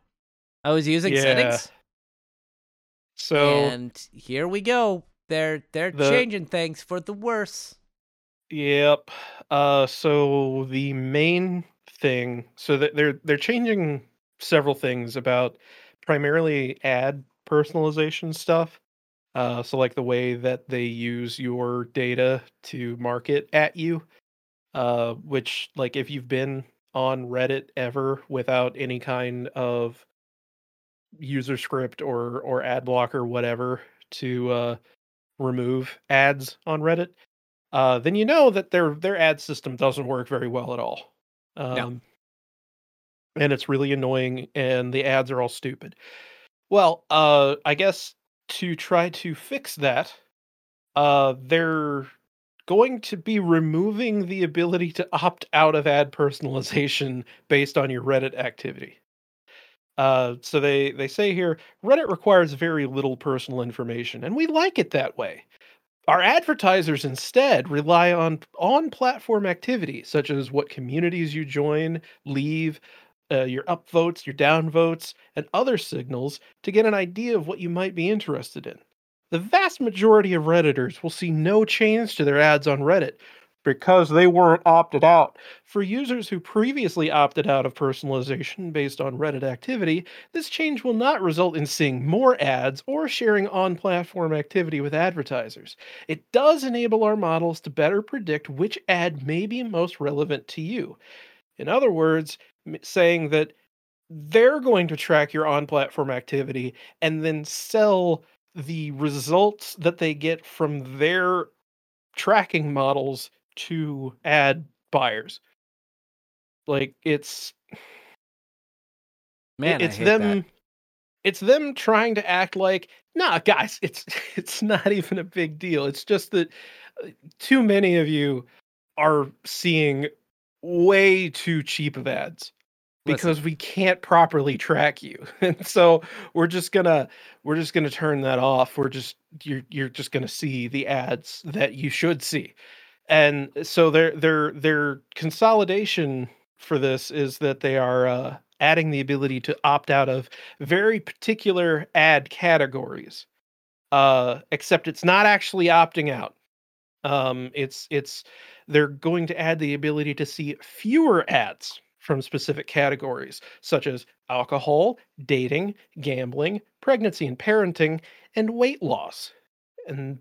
I was using Yeah. settings, So and here we go. They're they're The- changing things for the worse. Yep. Uh so the main thing so that they're they're changing several things about primarily ad personalization stuff. Uh so like the way that they use your data to market at you. Uh which like if you've been on Reddit ever without any kind of user script or or ad block or whatever to uh remove ads on Reddit, uh, then you know that their their ad system doesn't work very well at all. Um, And it's really annoying, and the ads are all stupid. Well, uh, I guess to try to fix that, uh, they're going to be removing the ability to opt out of ad personalization based on your Reddit activity. Uh, so they they say here Reddit requires very little personal information, and we like it that way. Our advertisers instead rely on on platform activity, such as what communities you join, leave, uh, your upvotes, your downvotes, and other signals to get an idea of what you might be interested in. The vast majority of Redditors will see no change to their ads on Reddit because they weren't opted out. For users who previously opted out of personalization based on Reddit activity, this change will not result in seeing more ads or sharing on platform activity with advertisers. It does enable our models to better predict which ad may be most relevant to you. In other words, saying that they're going to track your on platform activity and then sell the results that they get from their tracking models to ad buyers. Like it's Man, it's them that. it's them trying to act like nah guys it's it's not even a big deal it's just that uh, too many of you are seeing way too cheap of ads Listen. because we can't properly track you. And so we're just gonna we're just gonna turn that off. We're just you're you're just gonna see the ads that you should see. And so their their their consolidation for this is that they are uh, adding the ability to opt out of very particular ad categories uh except it's not actually opting out. Um it's it's they're going to add the ability to see fewer ads from specific categories such as alcohol dating gambling pregnancy and parenting and weight loss. And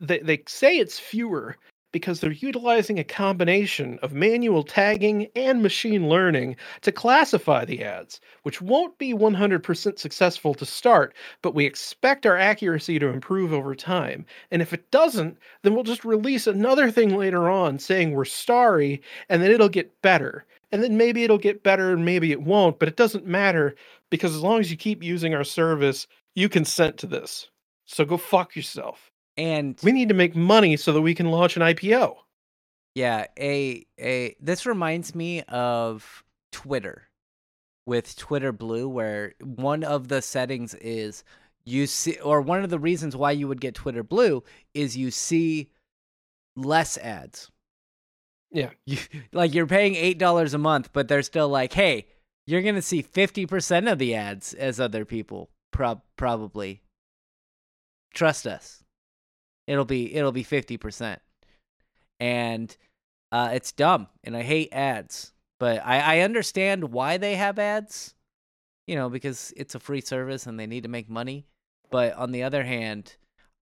they, they say it's fewer because they're utilizing a combination of manual tagging and machine learning to classify the ads, which won't be 100% successful to start, but we expect our accuracy to improve over time. And if it doesn't, then we'll just release another thing later on saying we're sorry, and then it'll get better. And then maybe it'll get better and maybe it won't, but it doesn't matter because as long as you keep using our service, you consent to this. So go fuck yourself. And We need to make money so that we can launch an IPO. yeah, a a this reminds me of Twitter with Twitter Blue where one of the settings is you see or one of the reasons why you would get Twitter Blue is you see less ads. Yeah. You, like you're paying $8 a month but they're still like, "Hey, you're going to see 50% of the ads as other people prob- probably. Trust us. It'll be it'll be 50%." And uh, it's dumb, and I hate ads. But I, I understand why they have ads, you know, because it's a free service and they need to make money. But on the other hand,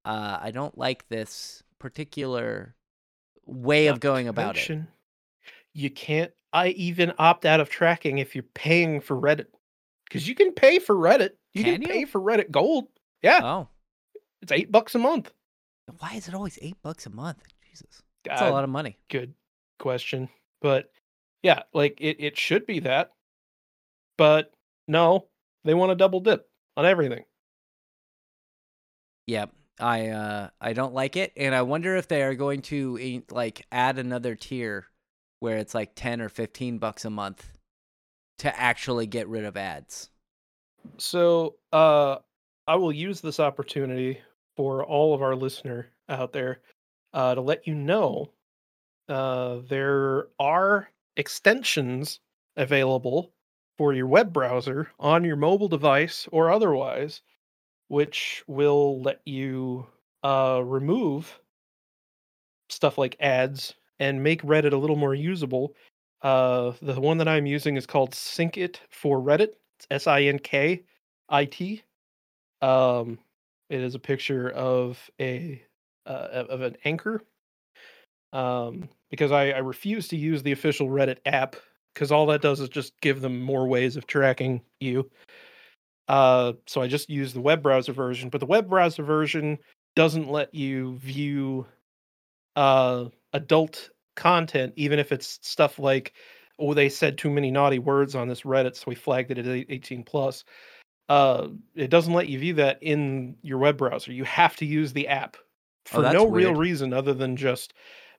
uh, I don't like this particular way of going about it. You can't I even opt out of tracking if you're paying for Reddit. Because you can pay for Reddit. You can, Can you? pay for Reddit Gold. Yeah. Oh, It's eight bucks a month. Why is it always eight bucks a month? Jesus, that's a lot of money. good question. But yeah, like it, it should be that. But no, they want to double dip on everything. Yep. I uh I don't like it and I wonder if they are going to eh, like add another tier where it's like 10 or 15 bucks a month to actually get rid of ads. So uh I will use this opportunity for all of our listener out there uh, to let you know uh, there are extensions available for your web browser on your mobile device or otherwise, which will let you uh, remove stuff like ads and make Reddit a little more usable. Uh, the one that I'm using is called SinkIt for Reddit. It's S I N K I T. Um, it is a picture of a uh, of an anchor. Um, because I, I refuse to use the official Reddit app because all that does is just give them more ways of tracking you. Uh, so I just use the web browser version, but the web browser version doesn't let you view uh adult content, even if it's stuff like, oh, they said too many naughty words on this Reddit, so we flagged it at 18 plus. Uh, it doesn't let you view that in your web browser. You have to use the app for Oh, no real reason other than just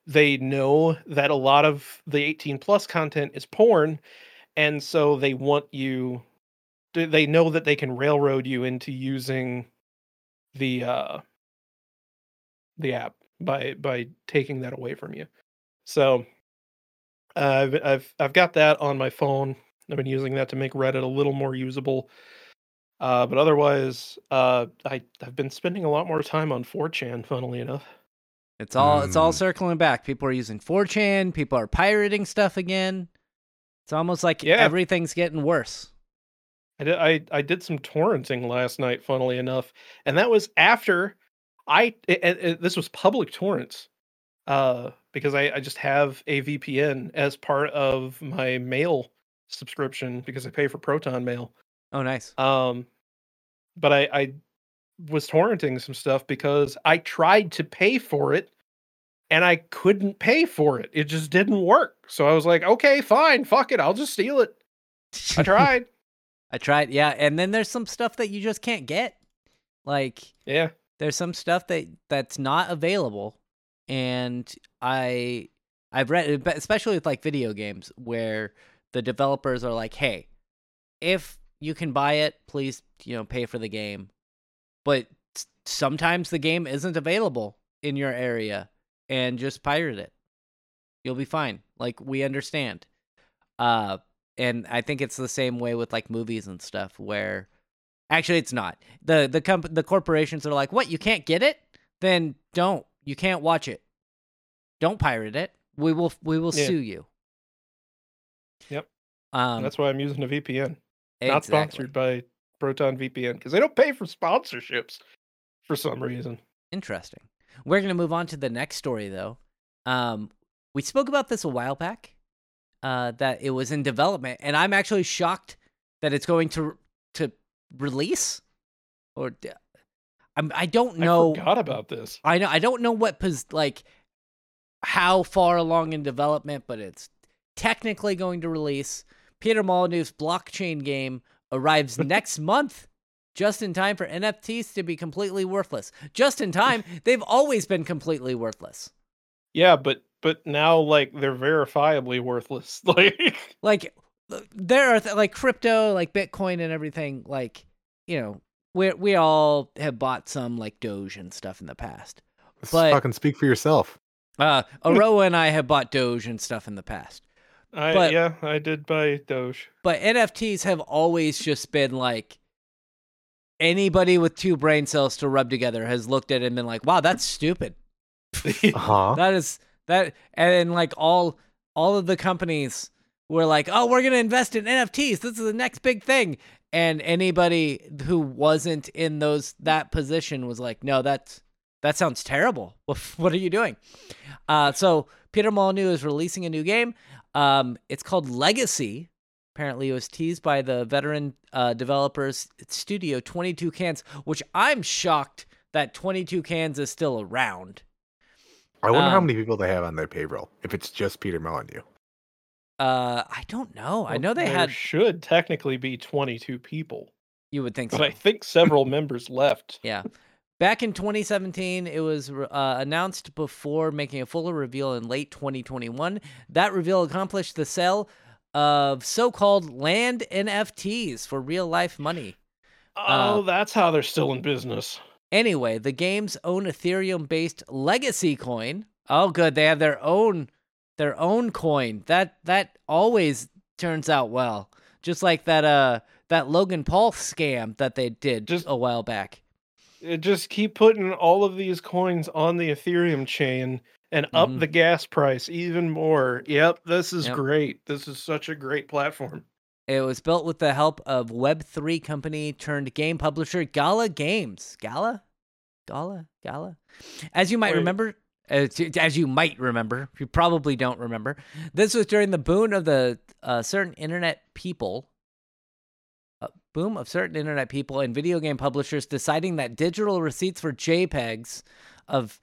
they know that a lot of the 18 plus content is porn, and so they want you. they- They know that they can railroad you into using the uh the app by by taking that away from you. So uh, I've I've I've got that on my phone. I've been using that to make Reddit a little more usable. Uh, but otherwise, uh, I I've been spending a lot more time on 4chan. Funnily enough, It's all it's all Mm. circling back. People are using 4chan, people are pirating stuff again. It's almost like Yeah. everything's getting worse. I did I, I did some torrenting last night. Funnily enough, and that was after I it, it- it- this was public torrents. Uh, because I, I just have a VPN as part of my mail subscription because I pay for Proton Mail. Oh nice. Um, but I, I was torrenting some stuff because I tried to pay for it and I couldn't pay for it. It just didn't work. So I was like, okay, fine, fuck it, I'll just steal it. I tried. I tried, yeah, and then there's some stuff that you just can't get. Like yeah. there's some stuff that that's not available and i i've read especially with like video games where the developers are like hey if you can buy it please you know pay for the game. But sometimes the game isn't available in your area and just pirate it. You'll be fine like we understand. Uh and i think it's the same way with like movies and stuff where actually it's not. The the comp- the corporations are like what you can't get it? Then don't. You can't watch it. Don't pirate it. We will we will Yeah. sue you. Yep. um That's why I'm using a VPN. Not sponsored by Proton VPN because they don't pay for sponsorships for some reason. Interesting. We're going to move on to the next story, though. Um, we spoke about this a while back. Uh, that it was in development, and I'm actually shocked that it's going to to release. Or I'm I don't know. I forgot about this. I know I don't know what pos- like how far along in development, but it's technically going to release. Peter Molyneux's blockchain game arrives next month, just in time for NFTs to be completely worthless. Just in time, they've always been completely worthless. Yeah, but but now like they're verifiably worthless. Like Like there are th- like crypto, like Bitcoin and everything. Like you know, we we all have bought some like Doge and stuff in the past. Let's But- fucking speak for yourself. Uh, Aroa and I have bought Doge and stuff in the past. I But- yeah, I did buy Doge. But NFTs have always just been like anybody with two brain cells to rub together has looked at it and been like, "Wow, that's stupid." Uh-huh. That is that, and then like all all of the companies were like, "Oh, we're gonna invest in NFTs. This is the next big thing." And anybody who wasn't in those that position was like, "No, that's that sounds terrible. What, what are you doing?" Uh, so Peter Molyneux is releasing a new game. Um, it's called Legacy. Apparently, it was teased by the veteran uh, developers studio 22 Cans, which I'm shocked that 22 Cans is still around. I wonder how Um, many people they have on their payroll. If it's just Peter Molyneux. Uh, I don't know. I know they There had. should technically be 22 people, You would think but so. I think several members left. Yeah. Back in 2017, it was uh, announced before making a fuller reveal in late 2021. That reveal accomplished the sale of so-called land NFTs for real life money. Oh, that's how they're still in business. Anyway, the game's own Ethereum-based legacy coin. Oh, good, they have their own their own coin. That that always turns out well. Just like that uh that Logan Paul scam that they did Just- a while back. It just keep putting all of these coins on the Ethereum chain and up Mhm. the gas price even more. Yep, this is Yep. great. This is such a great platform. It was built with the help of Web3 company turned game publisher Gala Games. Gala? Gala? Gala? As you might Wait. remember, as, as you might remember, you probably don't remember, this was during the boom of the uh, certain internet people, uh, boom of certain internet people and video game publishers deciding that digital receipts for JPEGs of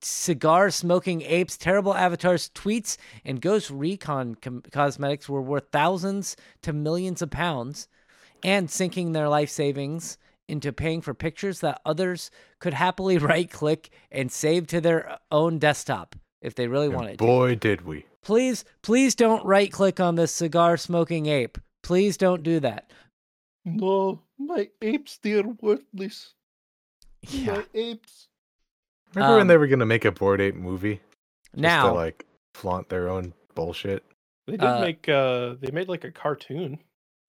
cigar smoking apes, terrible avatars, tweets, and Ghost Recon com- cosmetics were worth thousands to millions of pounds and sinking their life savings into paying for pictures that others could happily right click and save to their own desktop if they really And wanted to. boy, did we. Please, please don't right click on this cigar smoking ape. Please don't do that. No, my apes, they're worthless. Yeah. My apes. Remember when Um, they were gonna make a Bored Ape movie? Just Now, to like flaunt their own bullshit. They did Uh, make uh they made like a cartoon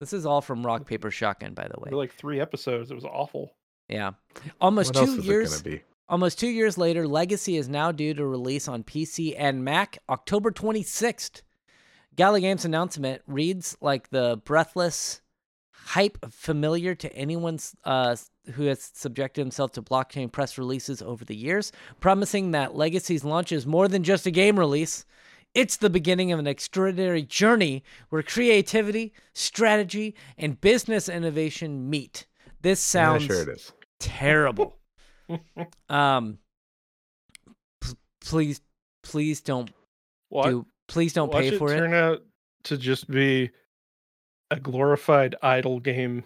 this is all from Rock Paper Shotgun, by the way. like three episodes. It was awful. Yeah. Almost what else two is years. it gonna be? Almost two years later, Legacy is now due to release on PC and Mac October 26th. Gala Games' announcement reads like the breathless hype familiar to anyone uh, who has subjected himself to blockchain press releases over the years, promising that Legacy's launch is more than just a game release. It's the beginning of an extraordinary journey where creativity, strategy, and business innovation meet. This Yeah, sounds sure it is. terrible. Um, p- please, please don't What? do. Please don't Watch pay it for it. turn out to just be a glorified idle game,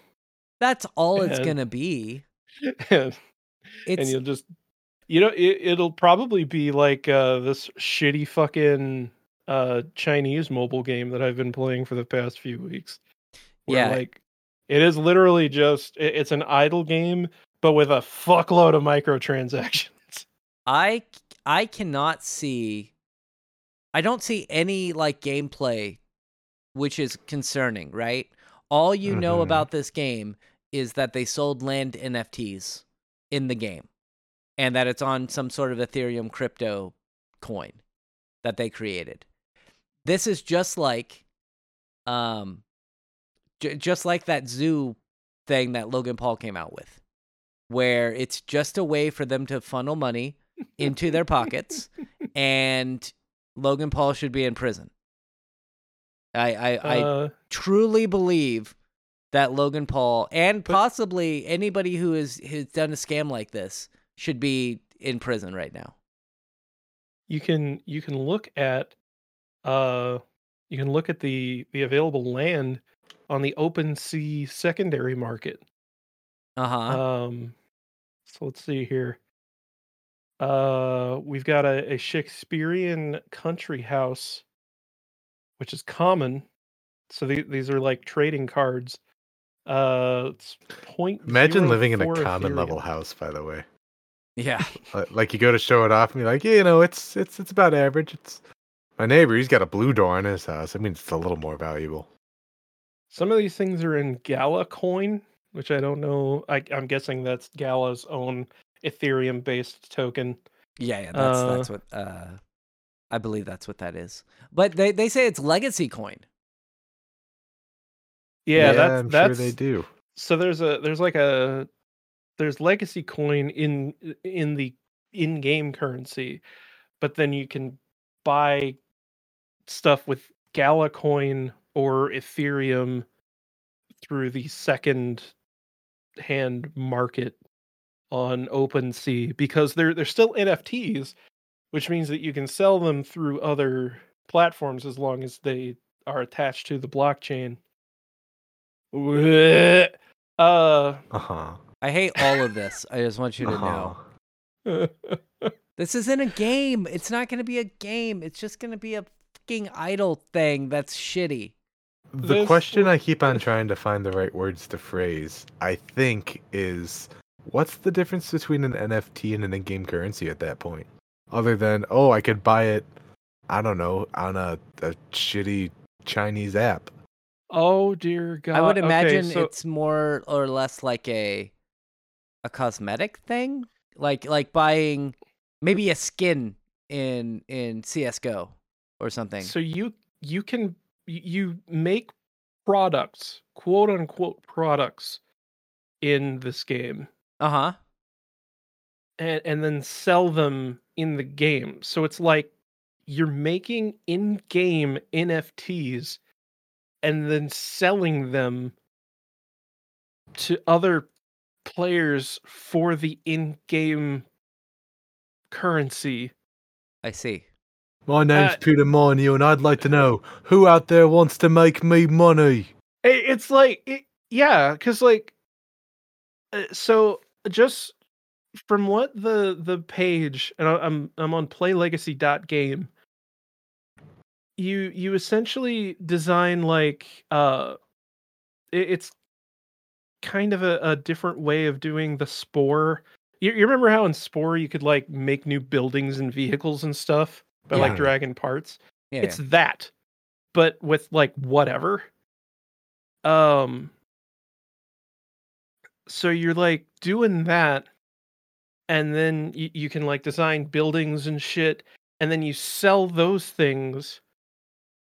That's all it's gonna be. and, and you'll just, you know, it, it'll probably be like uh, this shitty fucking uh, Chinese mobile game that I've been playing for the past few weeks. Where, Yeah. like it is literally just it, it's an idle game, but with a fuckload of microtransactions. I I cannot see. I don't see any like gameplay, which is concerning. Right. All you know Mhm. about this game is that they sold land NFTs in the game, and that it's on some sort of Ethereum crypto coin that they created. This is just like, um, j- just like that zoo thing that Logan Paul came out with, where it's just a way for them to funnel money into their pockets and Logan Paul should be in prison. I I, I Uh, truly believe that Logan Paul and possibly anybody who has has done a scam like this should be in prison right now. you can you can look at uh you can look at the the available land on the OpenSea secondary market Uh huh. um so let's see here uh we've got a, a shakespearean country house which is common so the, these are like trading cards uh it's point Imagine living in a zero four common level house, by the way. yeah. Like you go to show it off and you're like, yeah, you know, it's it's it's about average. It's my neighbor, he's got a blue door on his house. I mean, it's a little more valuable. Some of these things are in Gala coin, which I don't know. I, I'm guessing that's Gala's own Ethereum based token. Yeah, yeah, that's Uh, that's what uh I believe that's what that is. But they they say it's legacy coin. Yeah, that's I'm that's sure they do. so there's a there's like a there's legacy coin in in the in game currency, but then you can buy stuff with Gala coin or Ethereum through the second hand market on OpenSea because they're they're still NFTs, which means that you can sell them through other platforms as long as they are attached to the blockchain. Uh Uh huh. I hate all of this. I just want you to know. Uh-huh. This isn't a game. It's not going to be a game. It's just going to be a fucking idle thing that's shitty. The This question w- I keep on trying to find the right words to phrase, I think, is what's the difference between an NFT and an in-game currency at that point? Other than, oh, I could buy it, I don't know, on a, a shitty Chinese app. oh dear god. I would Okay, imagine so- it's more or less like a a cosmetic thing, like like buying maybe a skin in in CS:GO or something. So you you can you make products, quote unquote products in this game Uh huh. and and then sell them in the game. So it's like you're making in-game NFTs and then selling them to other players for the in-game currency. I see. My name's Uh, Peter Molyneux, and I'd like to know who out there wants to make me money. It's like it, yeah, because like uh, so just from what the the page and I'm I'm on playlegacy.game you you essentially design like uh it, it's kind of a, a different way of doing the spore you, you remember how in spore you could like make new buildings and vehicles and stuff by like Yeah. dragging parts Yeah. it's that but with like whatever um so you're like doing that and then you, you can like design buildings and shit and then you sell those things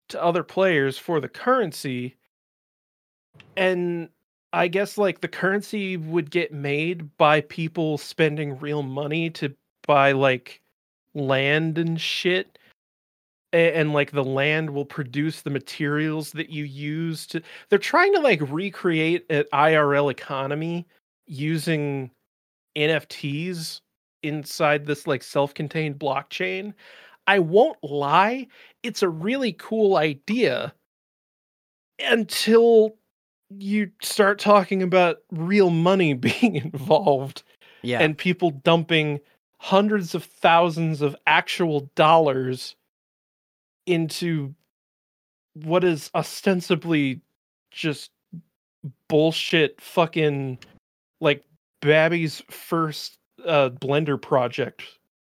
to other players for the currency and i guess like the currency would get made by people spending real money to buy like land and shit a- and like the land will produce the materials that you use to they're trying to like recreate an IRL economy using NFTs inside this like self-contained blockchain. I won't lie, it's a really cool idea until you start talking about real money being involved yeah. and people dumping hundreds of thousands of actual dollars into what is ostensibly just bullshit fucking like Babby's first uh blender project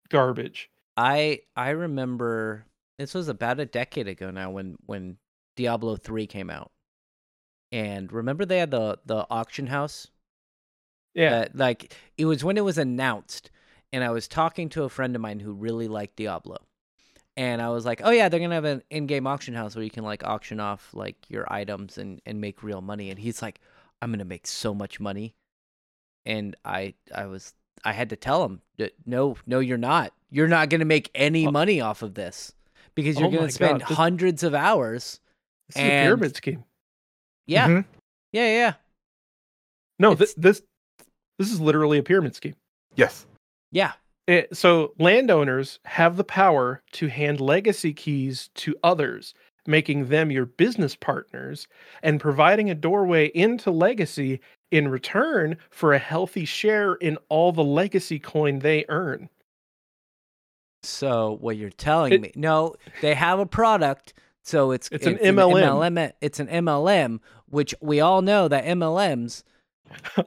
garbage. I I remember this was about a decade ago now when when Diablo 3 came out. And remember they had the the auction house? Yeah. That, like it was when it was announced and I was talking to a friend of mine who really liked Diablo. And I was like, "Oh yeah, they're going to have an in-game auction house where you can like auction off like your items and and make real money." And he's like, "I'm going to make so much money." And I I was I had to tell him, that, no, no, you're not. You're not going to make any Oh. money off of this because you're Oh going to spend God, this- hundreds of hours. It's a pyramid scheme. Yeah, Mhm. yeah, yeah, No, It's- this this this is literally a pyramid scheme. Yes. yeah. It, so landowners have the power to hand legacy keys to others, making them your business partners and providing a doorway into legacy in return for a healthy share in all the legacy coin they earn. So what you're telling It- me? No, they have a product. So it's It's an MLM. MLM. It's an MLM, which we all know that MLMs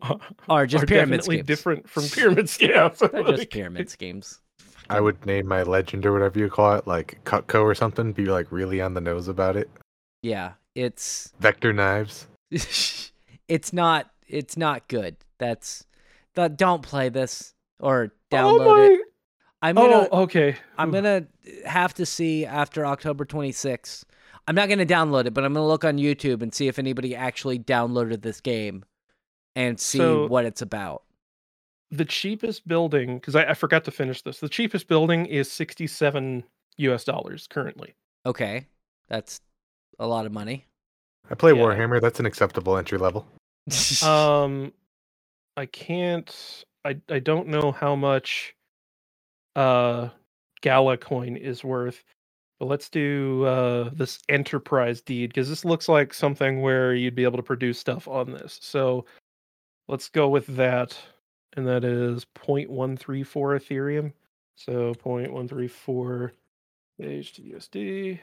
are just are pyramid definitely schemes. different from pyramid schemes. They're just pyramid schemes. I would name my legend or whatever you call it, like Cutco or something. Be like really on the nose about it. Yeah, it's Vector knives. it's not it's not good. That's that. Don't play this or Oh download it. I'm gonna Oh, okay. I'm gonna have to see after October 26th. I'm not gonna download it, but I'm gonna look on YouTube and see if anybody actually downloaded this game and see So- what it's about. the cheapest building because I, I forgot to finish this. The cheapest building is sixty-seven U.S. dollars currently. Okay, that's a lot of money. I play Yeah. Warhammer. That's an acceptable entry level. Um, I can't. I I don't know how much uh Gala coin is worth, but let's do uh this enterprise deed because this looks like something where you'd be able to produce stuff on this. So let's go with that, and that is 0.134 Ethereum. So 0.134 HTUSD.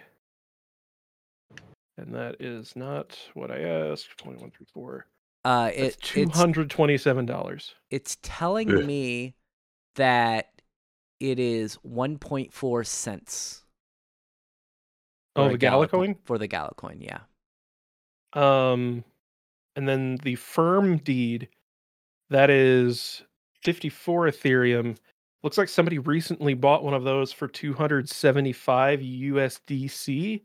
And that is not what I asked. 0.134. uh, it, two it's hundred twenty-seven dollars. it's telling Ugh. me that it is 1.4 cents. Oh, the Gala co- coin. for the Gala coin. Yeah. Um, and then the firm deed, that is fifty-four Ethereum. Looks like somebody recently bought one of those for two hundred seventy-five USDC.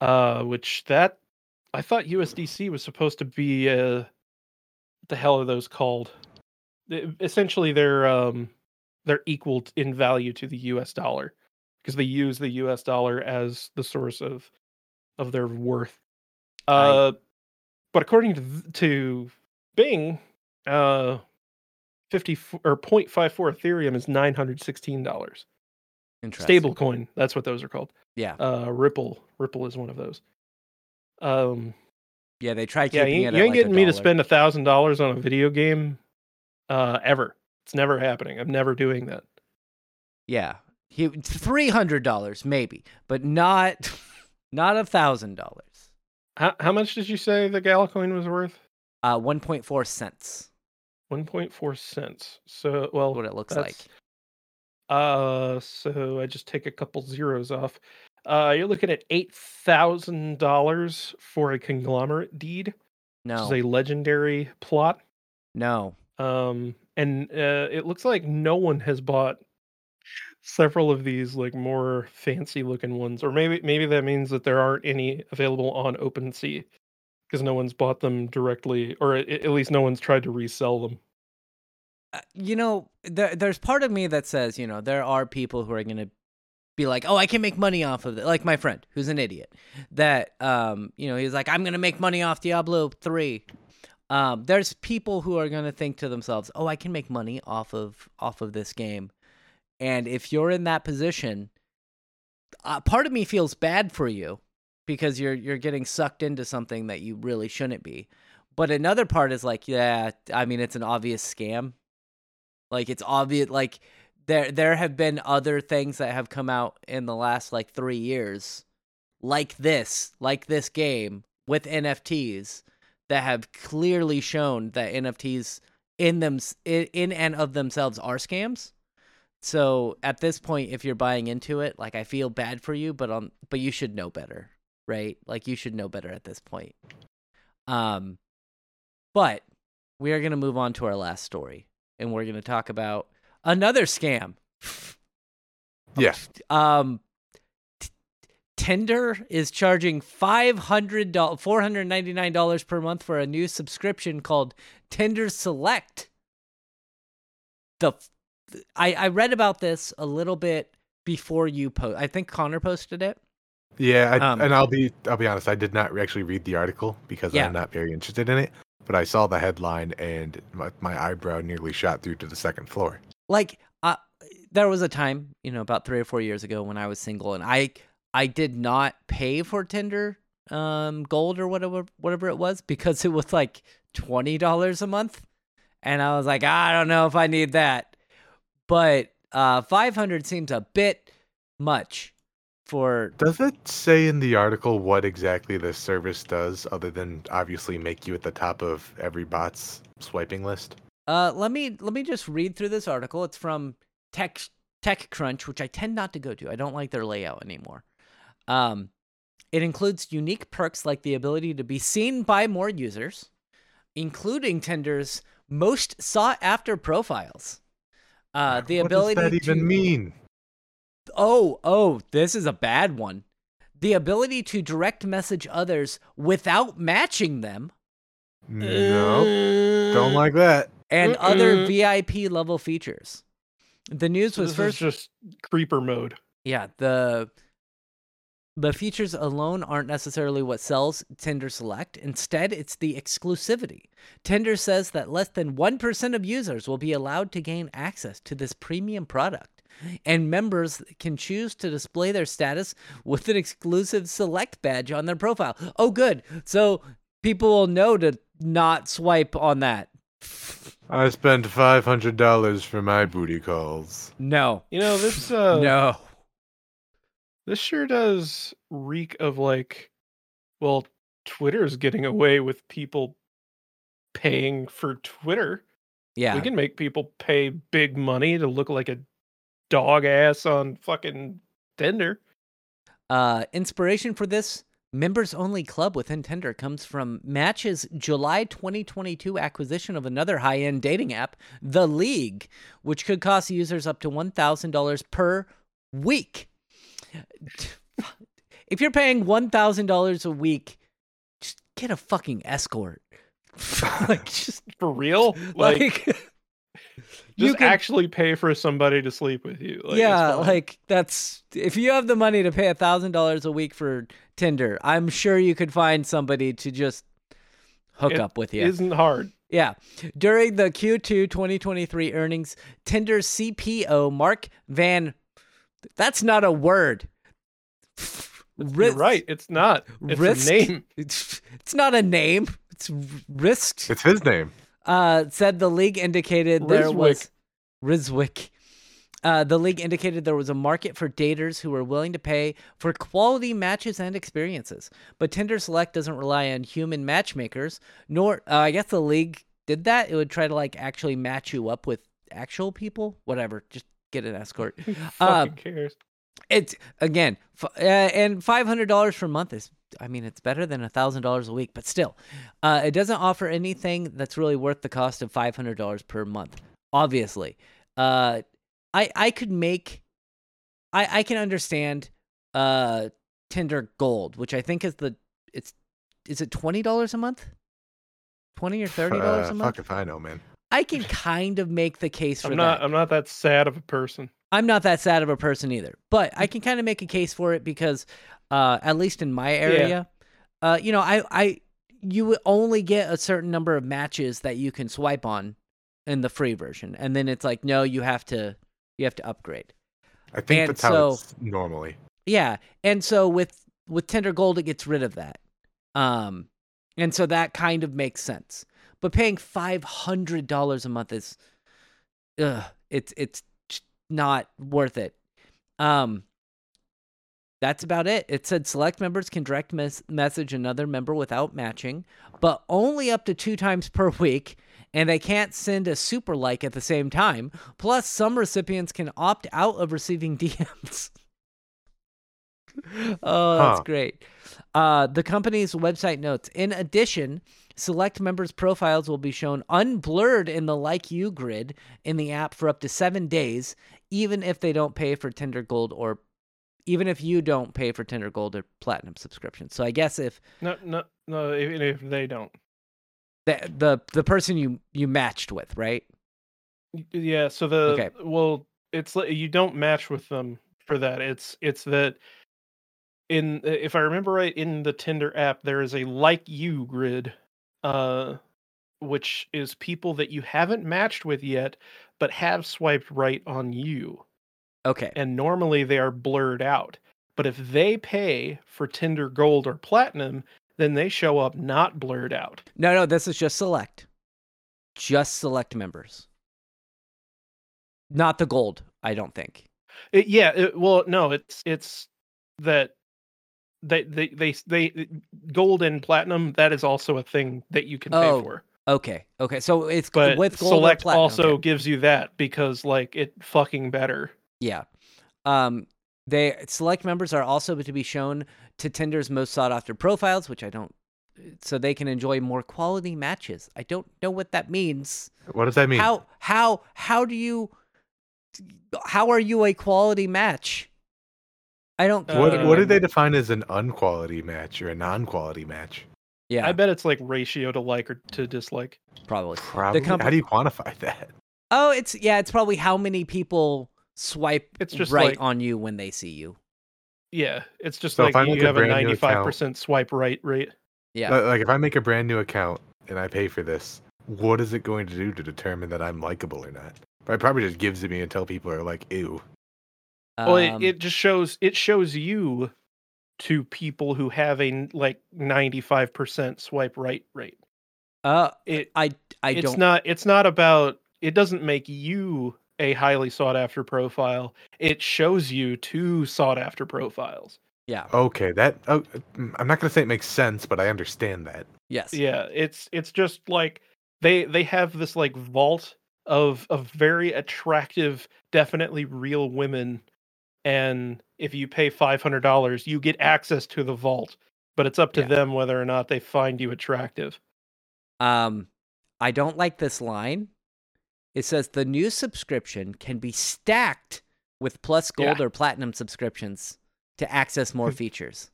Uh, which that I thought USDC was supposed to be uh, what the hell are those called? Essentially, they're um they're equal in value to the US dollar because they use the US dollar as the source of of their worth. I- Uh, but according to to Bing, uh, fifty or 0.54 Ethereum is nine hundred sixteen dollars. Interesting. Stable coin, that's what those are called. Yeah. Uh, Ripple, Ripple is one of those. Um, Yeah. They tried yeah, you, it. you ain't like getting me to spend a thousand dollars on a video game, uh, ever. It's never happening. I'm never doing that. Yeah. He three hundred dollars maybe, but not not a thousand dollars. How how much did you say the Gala coin was worth? Uh, one point four cents. One point four cents. So well, What it looks like. Uh, so I just take a couple zeros off. Uh, you're looking at eight thousand dollars for a conglomerate deed, which No. is a legendary plot. no. Um, and uh, it looks like no one has bought several of these like more fancy looking ones, or maybe maybe that means that there aren't any available on OpenSea because no one's bought them directly, or at, at least no one's tried to resell them. Uh, you know, there, there's part of me that says, you know, there are people who are going to be like, oh, I can make money off of it. Like my friend, who's an idiot, that, um, you know, he's like, I'm to make money off Diablo 3. Um, there's people who are to think to themselves, oh, I can make money off of off of this game. And if you're in that position, uh, part of me feels bad for you because you're you're getting sucked into something that you really shouldn't be. But another part is like, yeah, I mean, it's an obvious scam. Like it's obvious. Like there there have been other things that have come out in the last like three years, like this, like this game with NFTs that have clearly shown that NFTs in them in, and of themselves are scams. So at this point, if you're buying into it, like I feel bad for you, but um, but you should know better, right? Like you should know better at this point. Um, but we are gonna move on to our last story, and we're gonna talk about another scam. Yeah. Um, t- Tinder is charging five hundred dollars, four hundred ninety nine dollars per month for a new subscription called Tinder Select. the f- I I read about this a little bit before you post. I think Connor posted it. Yeah, I, Um, and I'll be I'll be honest. I did not actually read the article because Yeah. I'm not very interested in it. But I saw the headline and my, my eyebrow nearly shot through to the second floor. Like uh, there was a time you know about three or four years ago when i was single and i i did not pay for tinder um gold or whatever whatever it was because it was like $20 a month and i was like i don't know if i need that but uh 500 seems a bit much for Does it say in the article what exactly this service does, other than obviously make you at the top of every bot's swiping list? Uh, let me let me just read through this article. It's from Tech TechCrunch, which I tend not to go to. I don't like their layout anymore. Um, it includes unique perks like the ability to be seen by more users, including Tinder's most sought after profiles. Uh, the what ability does that even to mean? oh oh this is a bad one. The ability to direct message others without matching them No, don't like that. And other Mm-mm. VIP level features. The news So was this first is just creeper mode. Yeah, the the features alone aren't necessarily what sells Tinder Select. Instead, it's the exclusivity. Tinder says that less than 1% of users will be allowed to gain access to this premium product. And members can choose to display their status with an exclusive select badge on their profile. Oh, good. So people will know to not swipe on that. I spent five hundred dollars for my booty calls. No. You know this. Uh, no. This sure does reek of like, well, Twitter's getting away with people paying for Twitter. Yeah. We can make people pay big money to look like a dog ass on fucking Tinder. Uh, inspiration for this members only club within Tinder comes from Match's July 2022 acquisition of another high end dating app, The League, which could cost users up to $1,000 per week. If you're paying $1,000 a week, just get a fucking escort. like, just For real? Like, like, just you can actually pay for somebody to sleep with you. Like, yeah, like that's if you have the money to pay a thousand dollars a week for Tinder, I'm sure you could find somebody to just hook It up with you. isn't hard. yeah. During the Q2 2023 earnings, Tinder's CPO Mark Van that's not a word. You're right. It's not. It's Risk? a name. It's, it's not a name. It's risked. It's his name. uh, said the league indicated there was Rizwick. Uh, the league indicated there was a market for daters who were willing to pay for quality matches and experiences. But Tinder Select doesn't rely on human matchmakers, nor uh, I guess the league did that. It would try to like actually match you up with actual people. Whatever, just get an escort. Who fucking cares? It's again, f- uh, and five hundred dollars per month is. I mean, it's better than a thousand dollars a week, but still, uh, it doesn't offer anything that's really worth the cost of five hundred dollars per month. Obviously, uh, I I could make, I I can understand, uh, Tinder Gold, which I think is the it's is it twenty dollars a month, twenty or thirty dollars Uh, a month. Fuck if I know, man. I can kind of make the case for I'm that. not. I'm not that sad of a person. I'm not that sad of a person either, but I can kind of make a case for it because, uh, at least in my area, uh, you know, I, I, you would only get a certain number of matches that you can swipe on in the free version, and then it's like, no, you have to, you have to upgrade. I think And that's how so- it's normally. Yeah, and so with with Tinder Gold, it gets rid of that, um, and so that kind of makes sense. But paying five hundred dollars a month is, ugh, it's it's not worth it. Um, that's about it. It said select members can direct mes- message another member without matching, but only up to two times per week, and they can't send a super like at the same time. Plus, some recipients can opt out of receiving DMs. oh, that's Huh. great. Uh, the company's website notes. In addition, select members' profiles will be shown unblurred in the Like You grid in the app for up to seven days, even if they don't pay for Tinder Gold or even if you don't pay for Tinder Gold or Platinum subscription. So I guess if No, no, no. Even if they don't. The the, the person you you matched with, right? Yeah, so the Okay. well, it's like you don't match with them for that. It's it's that in if I remember right in the Tinder app there is a like you grid uh which is people that you haven't matched with yet but have swiped right on you. Okay. And normally they are blurred out. But if they pay for Tinder Gold or Platinum, then they show up not blurred out. No, no, this is just select. Just select members. Not the gold, I don't think. It, yeah, it, well, no, it's it's that they they they they gold and platinum. That is also a thing that you can pay Oh, for. Okay. Okay. So it's But with gold select platinum. also okay. gives you that because like it fucking better. Yeah. Um they select members are also to be shown to Tinder's most sought after profiles, which I don't so they can enjoy more quality matches. I don't know what that means. What does that mean? How how how do you how are you a quality match? I don't Uh, what what do they define as an unquality match or a non-quality match? Yeah, I bet it's like ratio to like or to dislike. probably. Probably. comp- How do you quantify that? Oh, it's yeah, it's probably how many people swipe It's just right like- on you when they see you. Yeah, it's just So like you make a have a ninety-five percent swipe right rate. Yeah. Like if I make a brand new account and I pay for this, what is it going to do to determine that I'm likable or not? But it probably just gives it me until people are like, ew. Well, it, Um, it just shows it shows you to people who have a like ninety five percent swipe right rate. uh It I I it's don't not it's not about it doesn't make you a highly sought after profile. It shows you two sought after profiles. yeah. Okay, that oh, mm, I'm not gonna say it makes sense, but I understand that. Yes. Yeah, it's it's just like they they have this like vault of of very attractive, definitely real women, and if you pay five hundred dollars, you get access to the vault. But it's up to Yeah. them whether or not they find you attractive. Um, I don't like this line. It says the new subscription can be stacked with plus gold Yeah. or platinum subscriptions to access more features.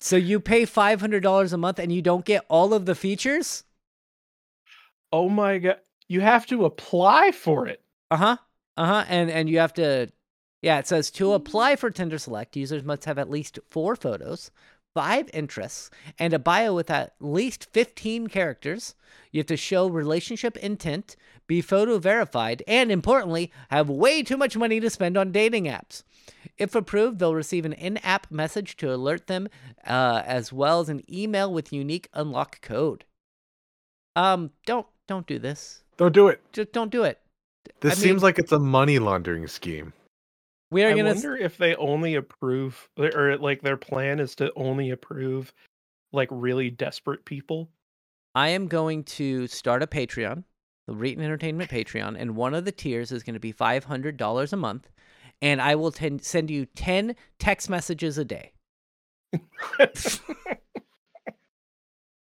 So you pay five hundred dollars a month and you don't get all of the features? Oh my god, you have to apply for it. Uh huh. Uh huh. And and you have to, yeah. It says to apply for Tinder Select, users must have at least four photos, five interests, and a bio with at least fifteen characters. You have to show relationship intent, be photo verified, and importantly, have way too much money to spend on dating apps. If approved, they'll receive an in-app message to alert them, uh, as well as an email with unique unlock code. Um, don't don't do this. Don't do it. Just don't do it. This I seems like it's a money laundering scheme. We are I gonna. wonder if they only approve or like their plan is to only approve like really desperate people. I am going to start a Patreon, the Reetin Entertainment Patreon, and one of the tiers is going to be five hundred dollars a month, and I will ten- send you ten text messages a day.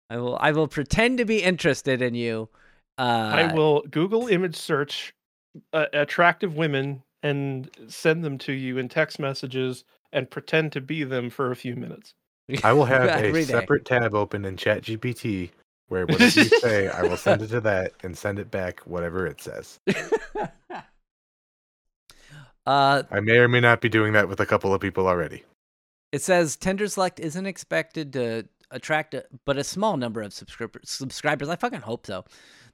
I will. I will pretend to be interested in you. Uh, I will Google image search uh, attractive women and send them to you in text messages and pretend to be them for a few minutes. I will have Every a day. separate tab open in ChatGPT where whatever you say, I will send it to that and send it back whatever it says. uh, I may or may not be doing that with a couple of people already. It says Tinder Select isn't expected to attract a, but a small number of subscribers. Subscribers, I fucking hope so.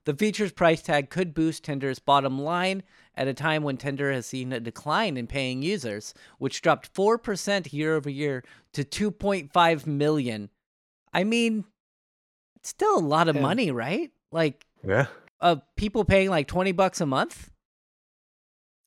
The feature's price tag could boost Tinder's bottom line at a time when Tinder has seen a decline in paying users, which dropped 4% year over year to 2.5 million. I mean, it's still a lot of Yeah. money, right? Like, Yeah. uh, people paying like 20 bucks a month?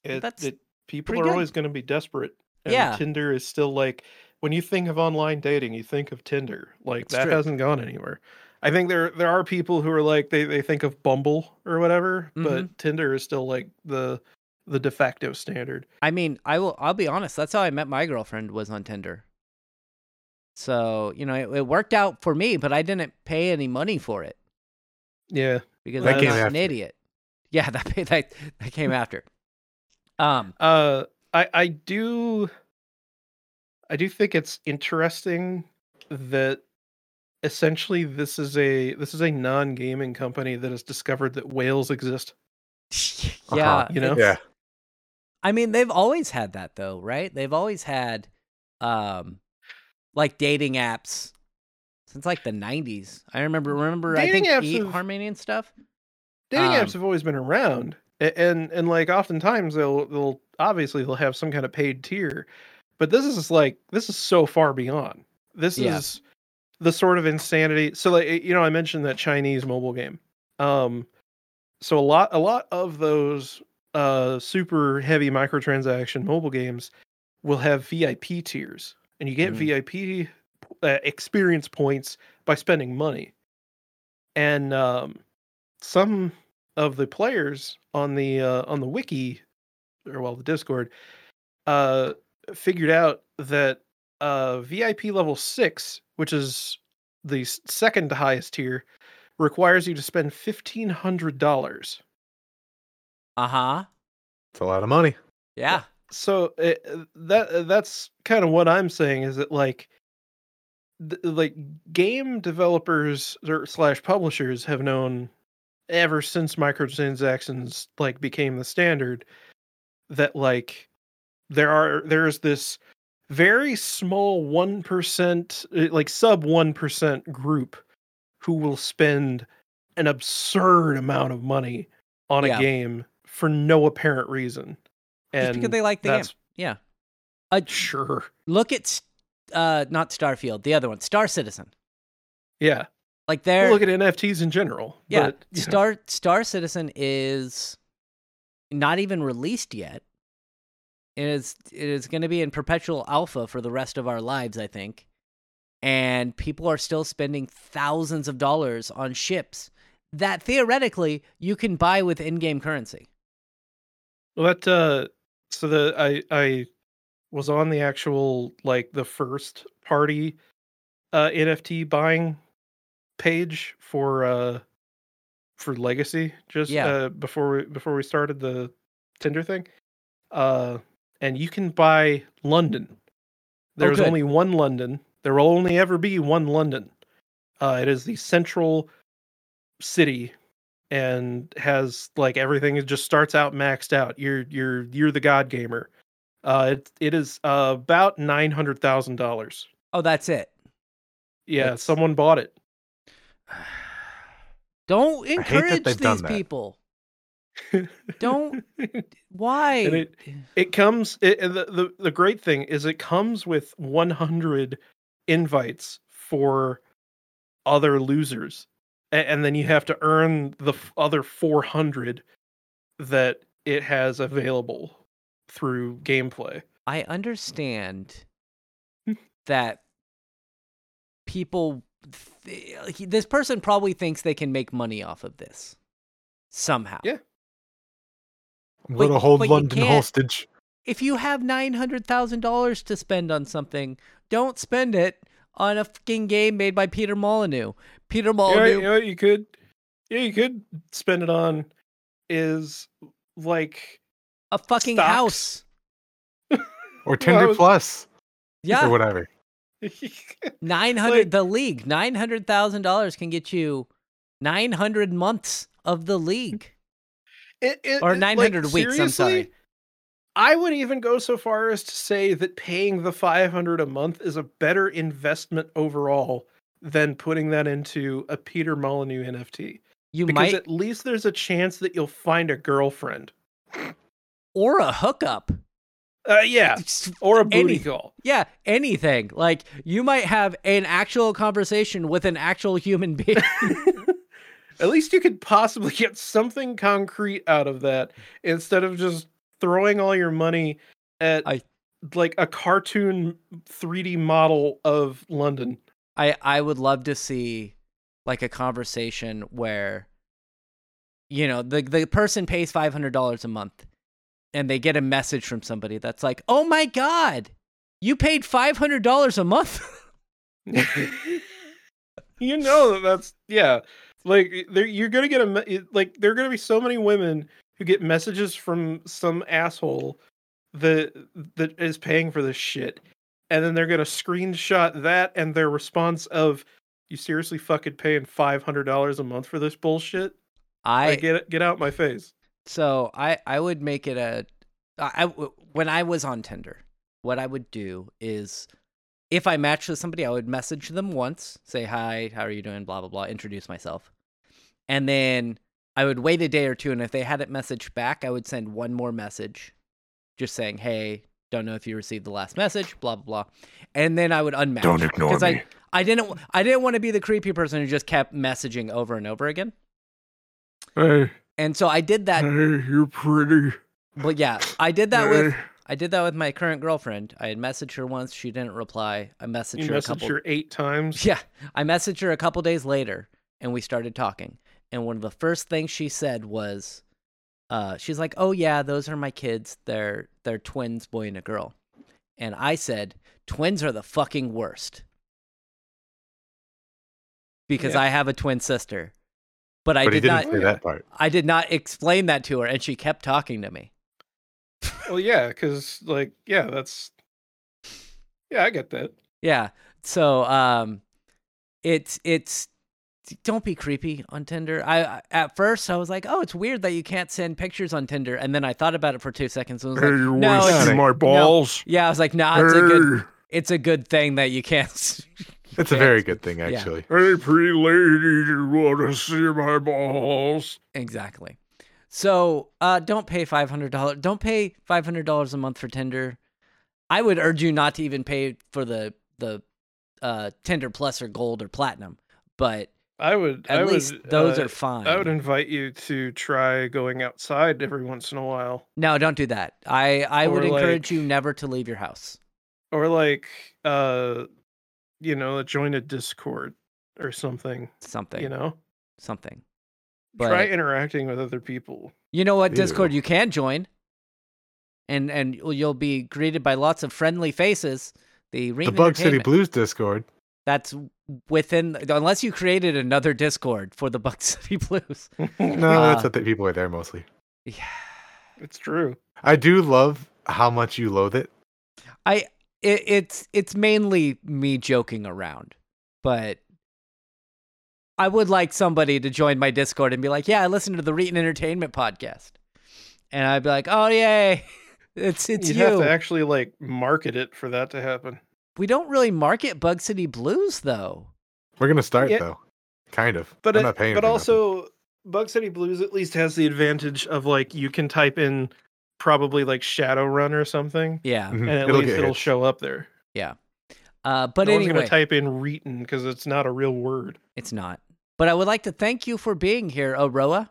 It, That's it, people are good. always going to be desperate. And Yeah. Tinder is still like when you think of online dating, you think of Tinder. Like It's that true. hasn't gone anywhere. I think there there are people who are like they, they think of Bumble or whatever, Mm-hmm. but Tinder is still like the the de facto standard. I mean, I will. I'll be honest. That's how I met my girlfriend. Was on Tinder. So you know, it, it worked out for me, but I didn't pay any money for it Yeah. because That I'm came not an idiot. Yeah, that that that came after. Um, Uh, I I do, I do think it's interesting that essentially this is a this is a non gaming company that has discovered that whales exist. yeah, Uh-huh. You know? Yeah. I mean, they've always had that though, right? They've always had um like dating apps since like the 90s. I remember remember Dating I think apps e- have- Harmony and stuff. Dating Um, apps have always been around, a- and and like oftentimes they'll they'll obviously they'll have some kind of paid tier, but this is like this is so far beyond. This Yeah. is the sort of insanity. So like you know I mentioned that Chinese mobile game. Um, so a lot a lot of those uh super heavy microtransaction mobile games will have VIP tiers, and you get Mhm. VIP uh, experience points by spending money. And um, some of the players on the uh, on the wiki, or well, the Discord, uh, figured out that uh, VIP level six, which is the second highest tier, requires you to spend fifteen hundred dollars. Uh-huh. It's a lot of money. Yeah. so it, that that's kind of what I'm saying is that like th- like game developers or slash publishers have known ever since microtransactions like became the standard that like there are there's this very small 1% uh, like sub 1% group who will spend an absurd amount of money on Yeah. a game for no apparent reason Just and because they like the game. Yeah. Uh, sure look at uh not Starfield, the other one, Star Citizen. yeah Like We'll look at nfts in general Yeah, but, you know, Star Star Citizen is not even released yet. It is it is going to be in perpetual alpha for the rest of our lives, I think. And people are still spending thousands of dollars on ships that theoretically you can buy with in-game currency. well that uh so the i i was on the actual like the first party uh nft buying page for uh for legacy just Yeah. uh before we before we started the tinder thing uh and you can buy london there's good. only one london there will only ever be one london uh it is the central city and has like everything it just starts out maxed out you're you're you're the god gamer uh it, it is uh, about nine hundred thousand dollars Oh, that's it. yeah That's- someone bought it Don't encourage they've these that. people. Don't why? And it- it comes it, the, the the great thing is it comes with 100 invites for other losers A- and then you have to earn the other 400 that it has available through gameplay I understand hmm. that people. Th- this person probably thinks they can make money off of this somehow. Yeah. I'm gonna hold London hostage. If you have nine hundred thousand dollars to spend on something, don't spend it on a fucking game made by Peter Molyneux. Peter you know, Molyneux. you know what you could yeah you could spend it on is like a fucking stocks. house. Or Tinder was- Plus. Yeah, or whatever. nine hundred. like- the league nine hundred thousand dollars can get you nine hundred months of the league. It- it- Or 900 like, weeks, I'm sorry. I would even go so far as to say that paying the 500 a month is a better investment overall than putting that into a Peter Molyneux NFT. You Because might at least there's a chance that you'll find a girlfriend. or a hookup. Uh, yeah, or a booty Any- call. Yeah, anything. Like you might have an actual conversation with an actual human being. At least you could possibly get something concrete out of that instead of just throwing all your money at I- like a cartoon 3D model of London. I I would love to see like a conversation where you know the the person pays five hundred dollars a month and they get a message from somebody that's like, "Oh my god, you paid five hundred dollars a month." you know that that's yeah like there you're gonna get a like there are gonna be so many women who get messages from some asshole that that is paying for this shit. And then they're gonna screenshot that and their response of you seriously fucking paying $500 a month for this bullshit? I like, get get out my face. So I I would make it a I when I was on Tinder, what I would do is if I matched with somebody, I would message them once, say hi, how are you doing, blah blah blah, introduce myself, and then I would wait a day or two, and if they hadn't messaged back, I would send one more message, just saying hey, don't know if you received the last message, blah blah blah, and then I would unmatch. Don't ignore me. I I didn't I didn't want to be the creepy person who just kept messaging over and over again, Hey, and so I did that. hey, you're pretty. But yeah, I did that with I did that with my current girlfriend. I had messaged her once, she didn't reply. I messaged You her a messaged couple her eight times. Yeah, I messaged her a couple days later and we started talking. And one of the first things she said was uh she's like, "Oh yeah, those are my kids. They're they're twins, boy and a girl." And I said, "Twins are the fucking worst." Because Yeah. I have a twin sister. But I but he did didn't not say that part. I did not explain that to her and she kept talking to me. Well, yeah, because like, yeah, that's. Yeah, I get that. Yeah. So um it's it's don't be creepy on Tinder. I I- at first I was like, "Oh, it's weird that you can't send pictures on Tinder." And then I thought about it for 2 seconds and was like, "No, it's, wasting my balls. yeah, I was like, "Nah, it's a good it's a good thing that you can't s- It's a very good thing, actually. Hey, pretty lady, you want to see my balls? Exactly. So, uh don't pay $500 don't pay $500 a month for Tinder. I would urge you not to even pay for the the uh Tinder Plus or Gold or Platinum, but I would. at I least would, those uh, are fine. I would invite you to try going outside every once in a while, No, don't do that. I I would Or, encourage you never to leave your house. or like, uh, you know, join a Discord or something. Something. You know, something. try interacting with other people. You know what Ew. Discord you can join, and and you'll- you'll be greeted by lots of friendly faces. The The Bug City Blues Discord. That's within unless you created another Discord for the Bug City Blues. No, Uh, that's what the people are there mostly. Yeah. It's true. I do love how much you loathe it. I it, it's it's mainly me joking around, but I would like somebody to join my Discord and be like, "Yeah, I listen to the Reetin Entertainment podcast," and I'd be like, "Oh yay, it's it's You'd you." have to actually like market it for that to happen. We don't really market Bug City Blues though. We're gonna start Yeah. though, kind of. But I'm it, not paying. but for nothing. also Bug City Blues at least has the advantage of like you can type in probably like Shadowrun or something, Yeah. Mhm, and at it'll least it'll hits. show up there. Yeah. Uh, but no one's gonna type in Reetin because it's not a real word. it's not. But I would like to thank you for being here, Aroa.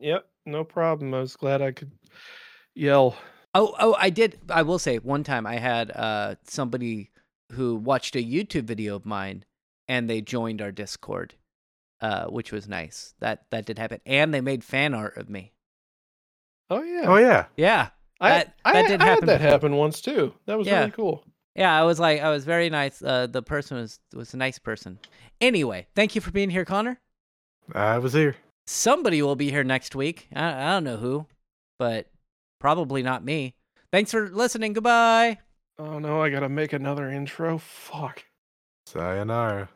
Yep, no problem. I was glad I could yell. Oh, oh, I did. I will say, one time I had uh somebody who watched a YouTube video of mine, and they joined our Discord, uh, which was nice. That that did happen, and they made fan art of me. Oh yeah. Oh yeah, Yeah, I, that- I, that did I happen that before. happen once too. That was Yeah. really cool. yeah. I was like, I was very nice. Uh, the person was was a nice person. Anyway, thank you for being here, Connor. I was here. Somebody will be here next week. I, I don't know who, but probably not me. Thanks for listening. Goodbye. Oh no, I gotta make another intro. Fuck. Sayonara.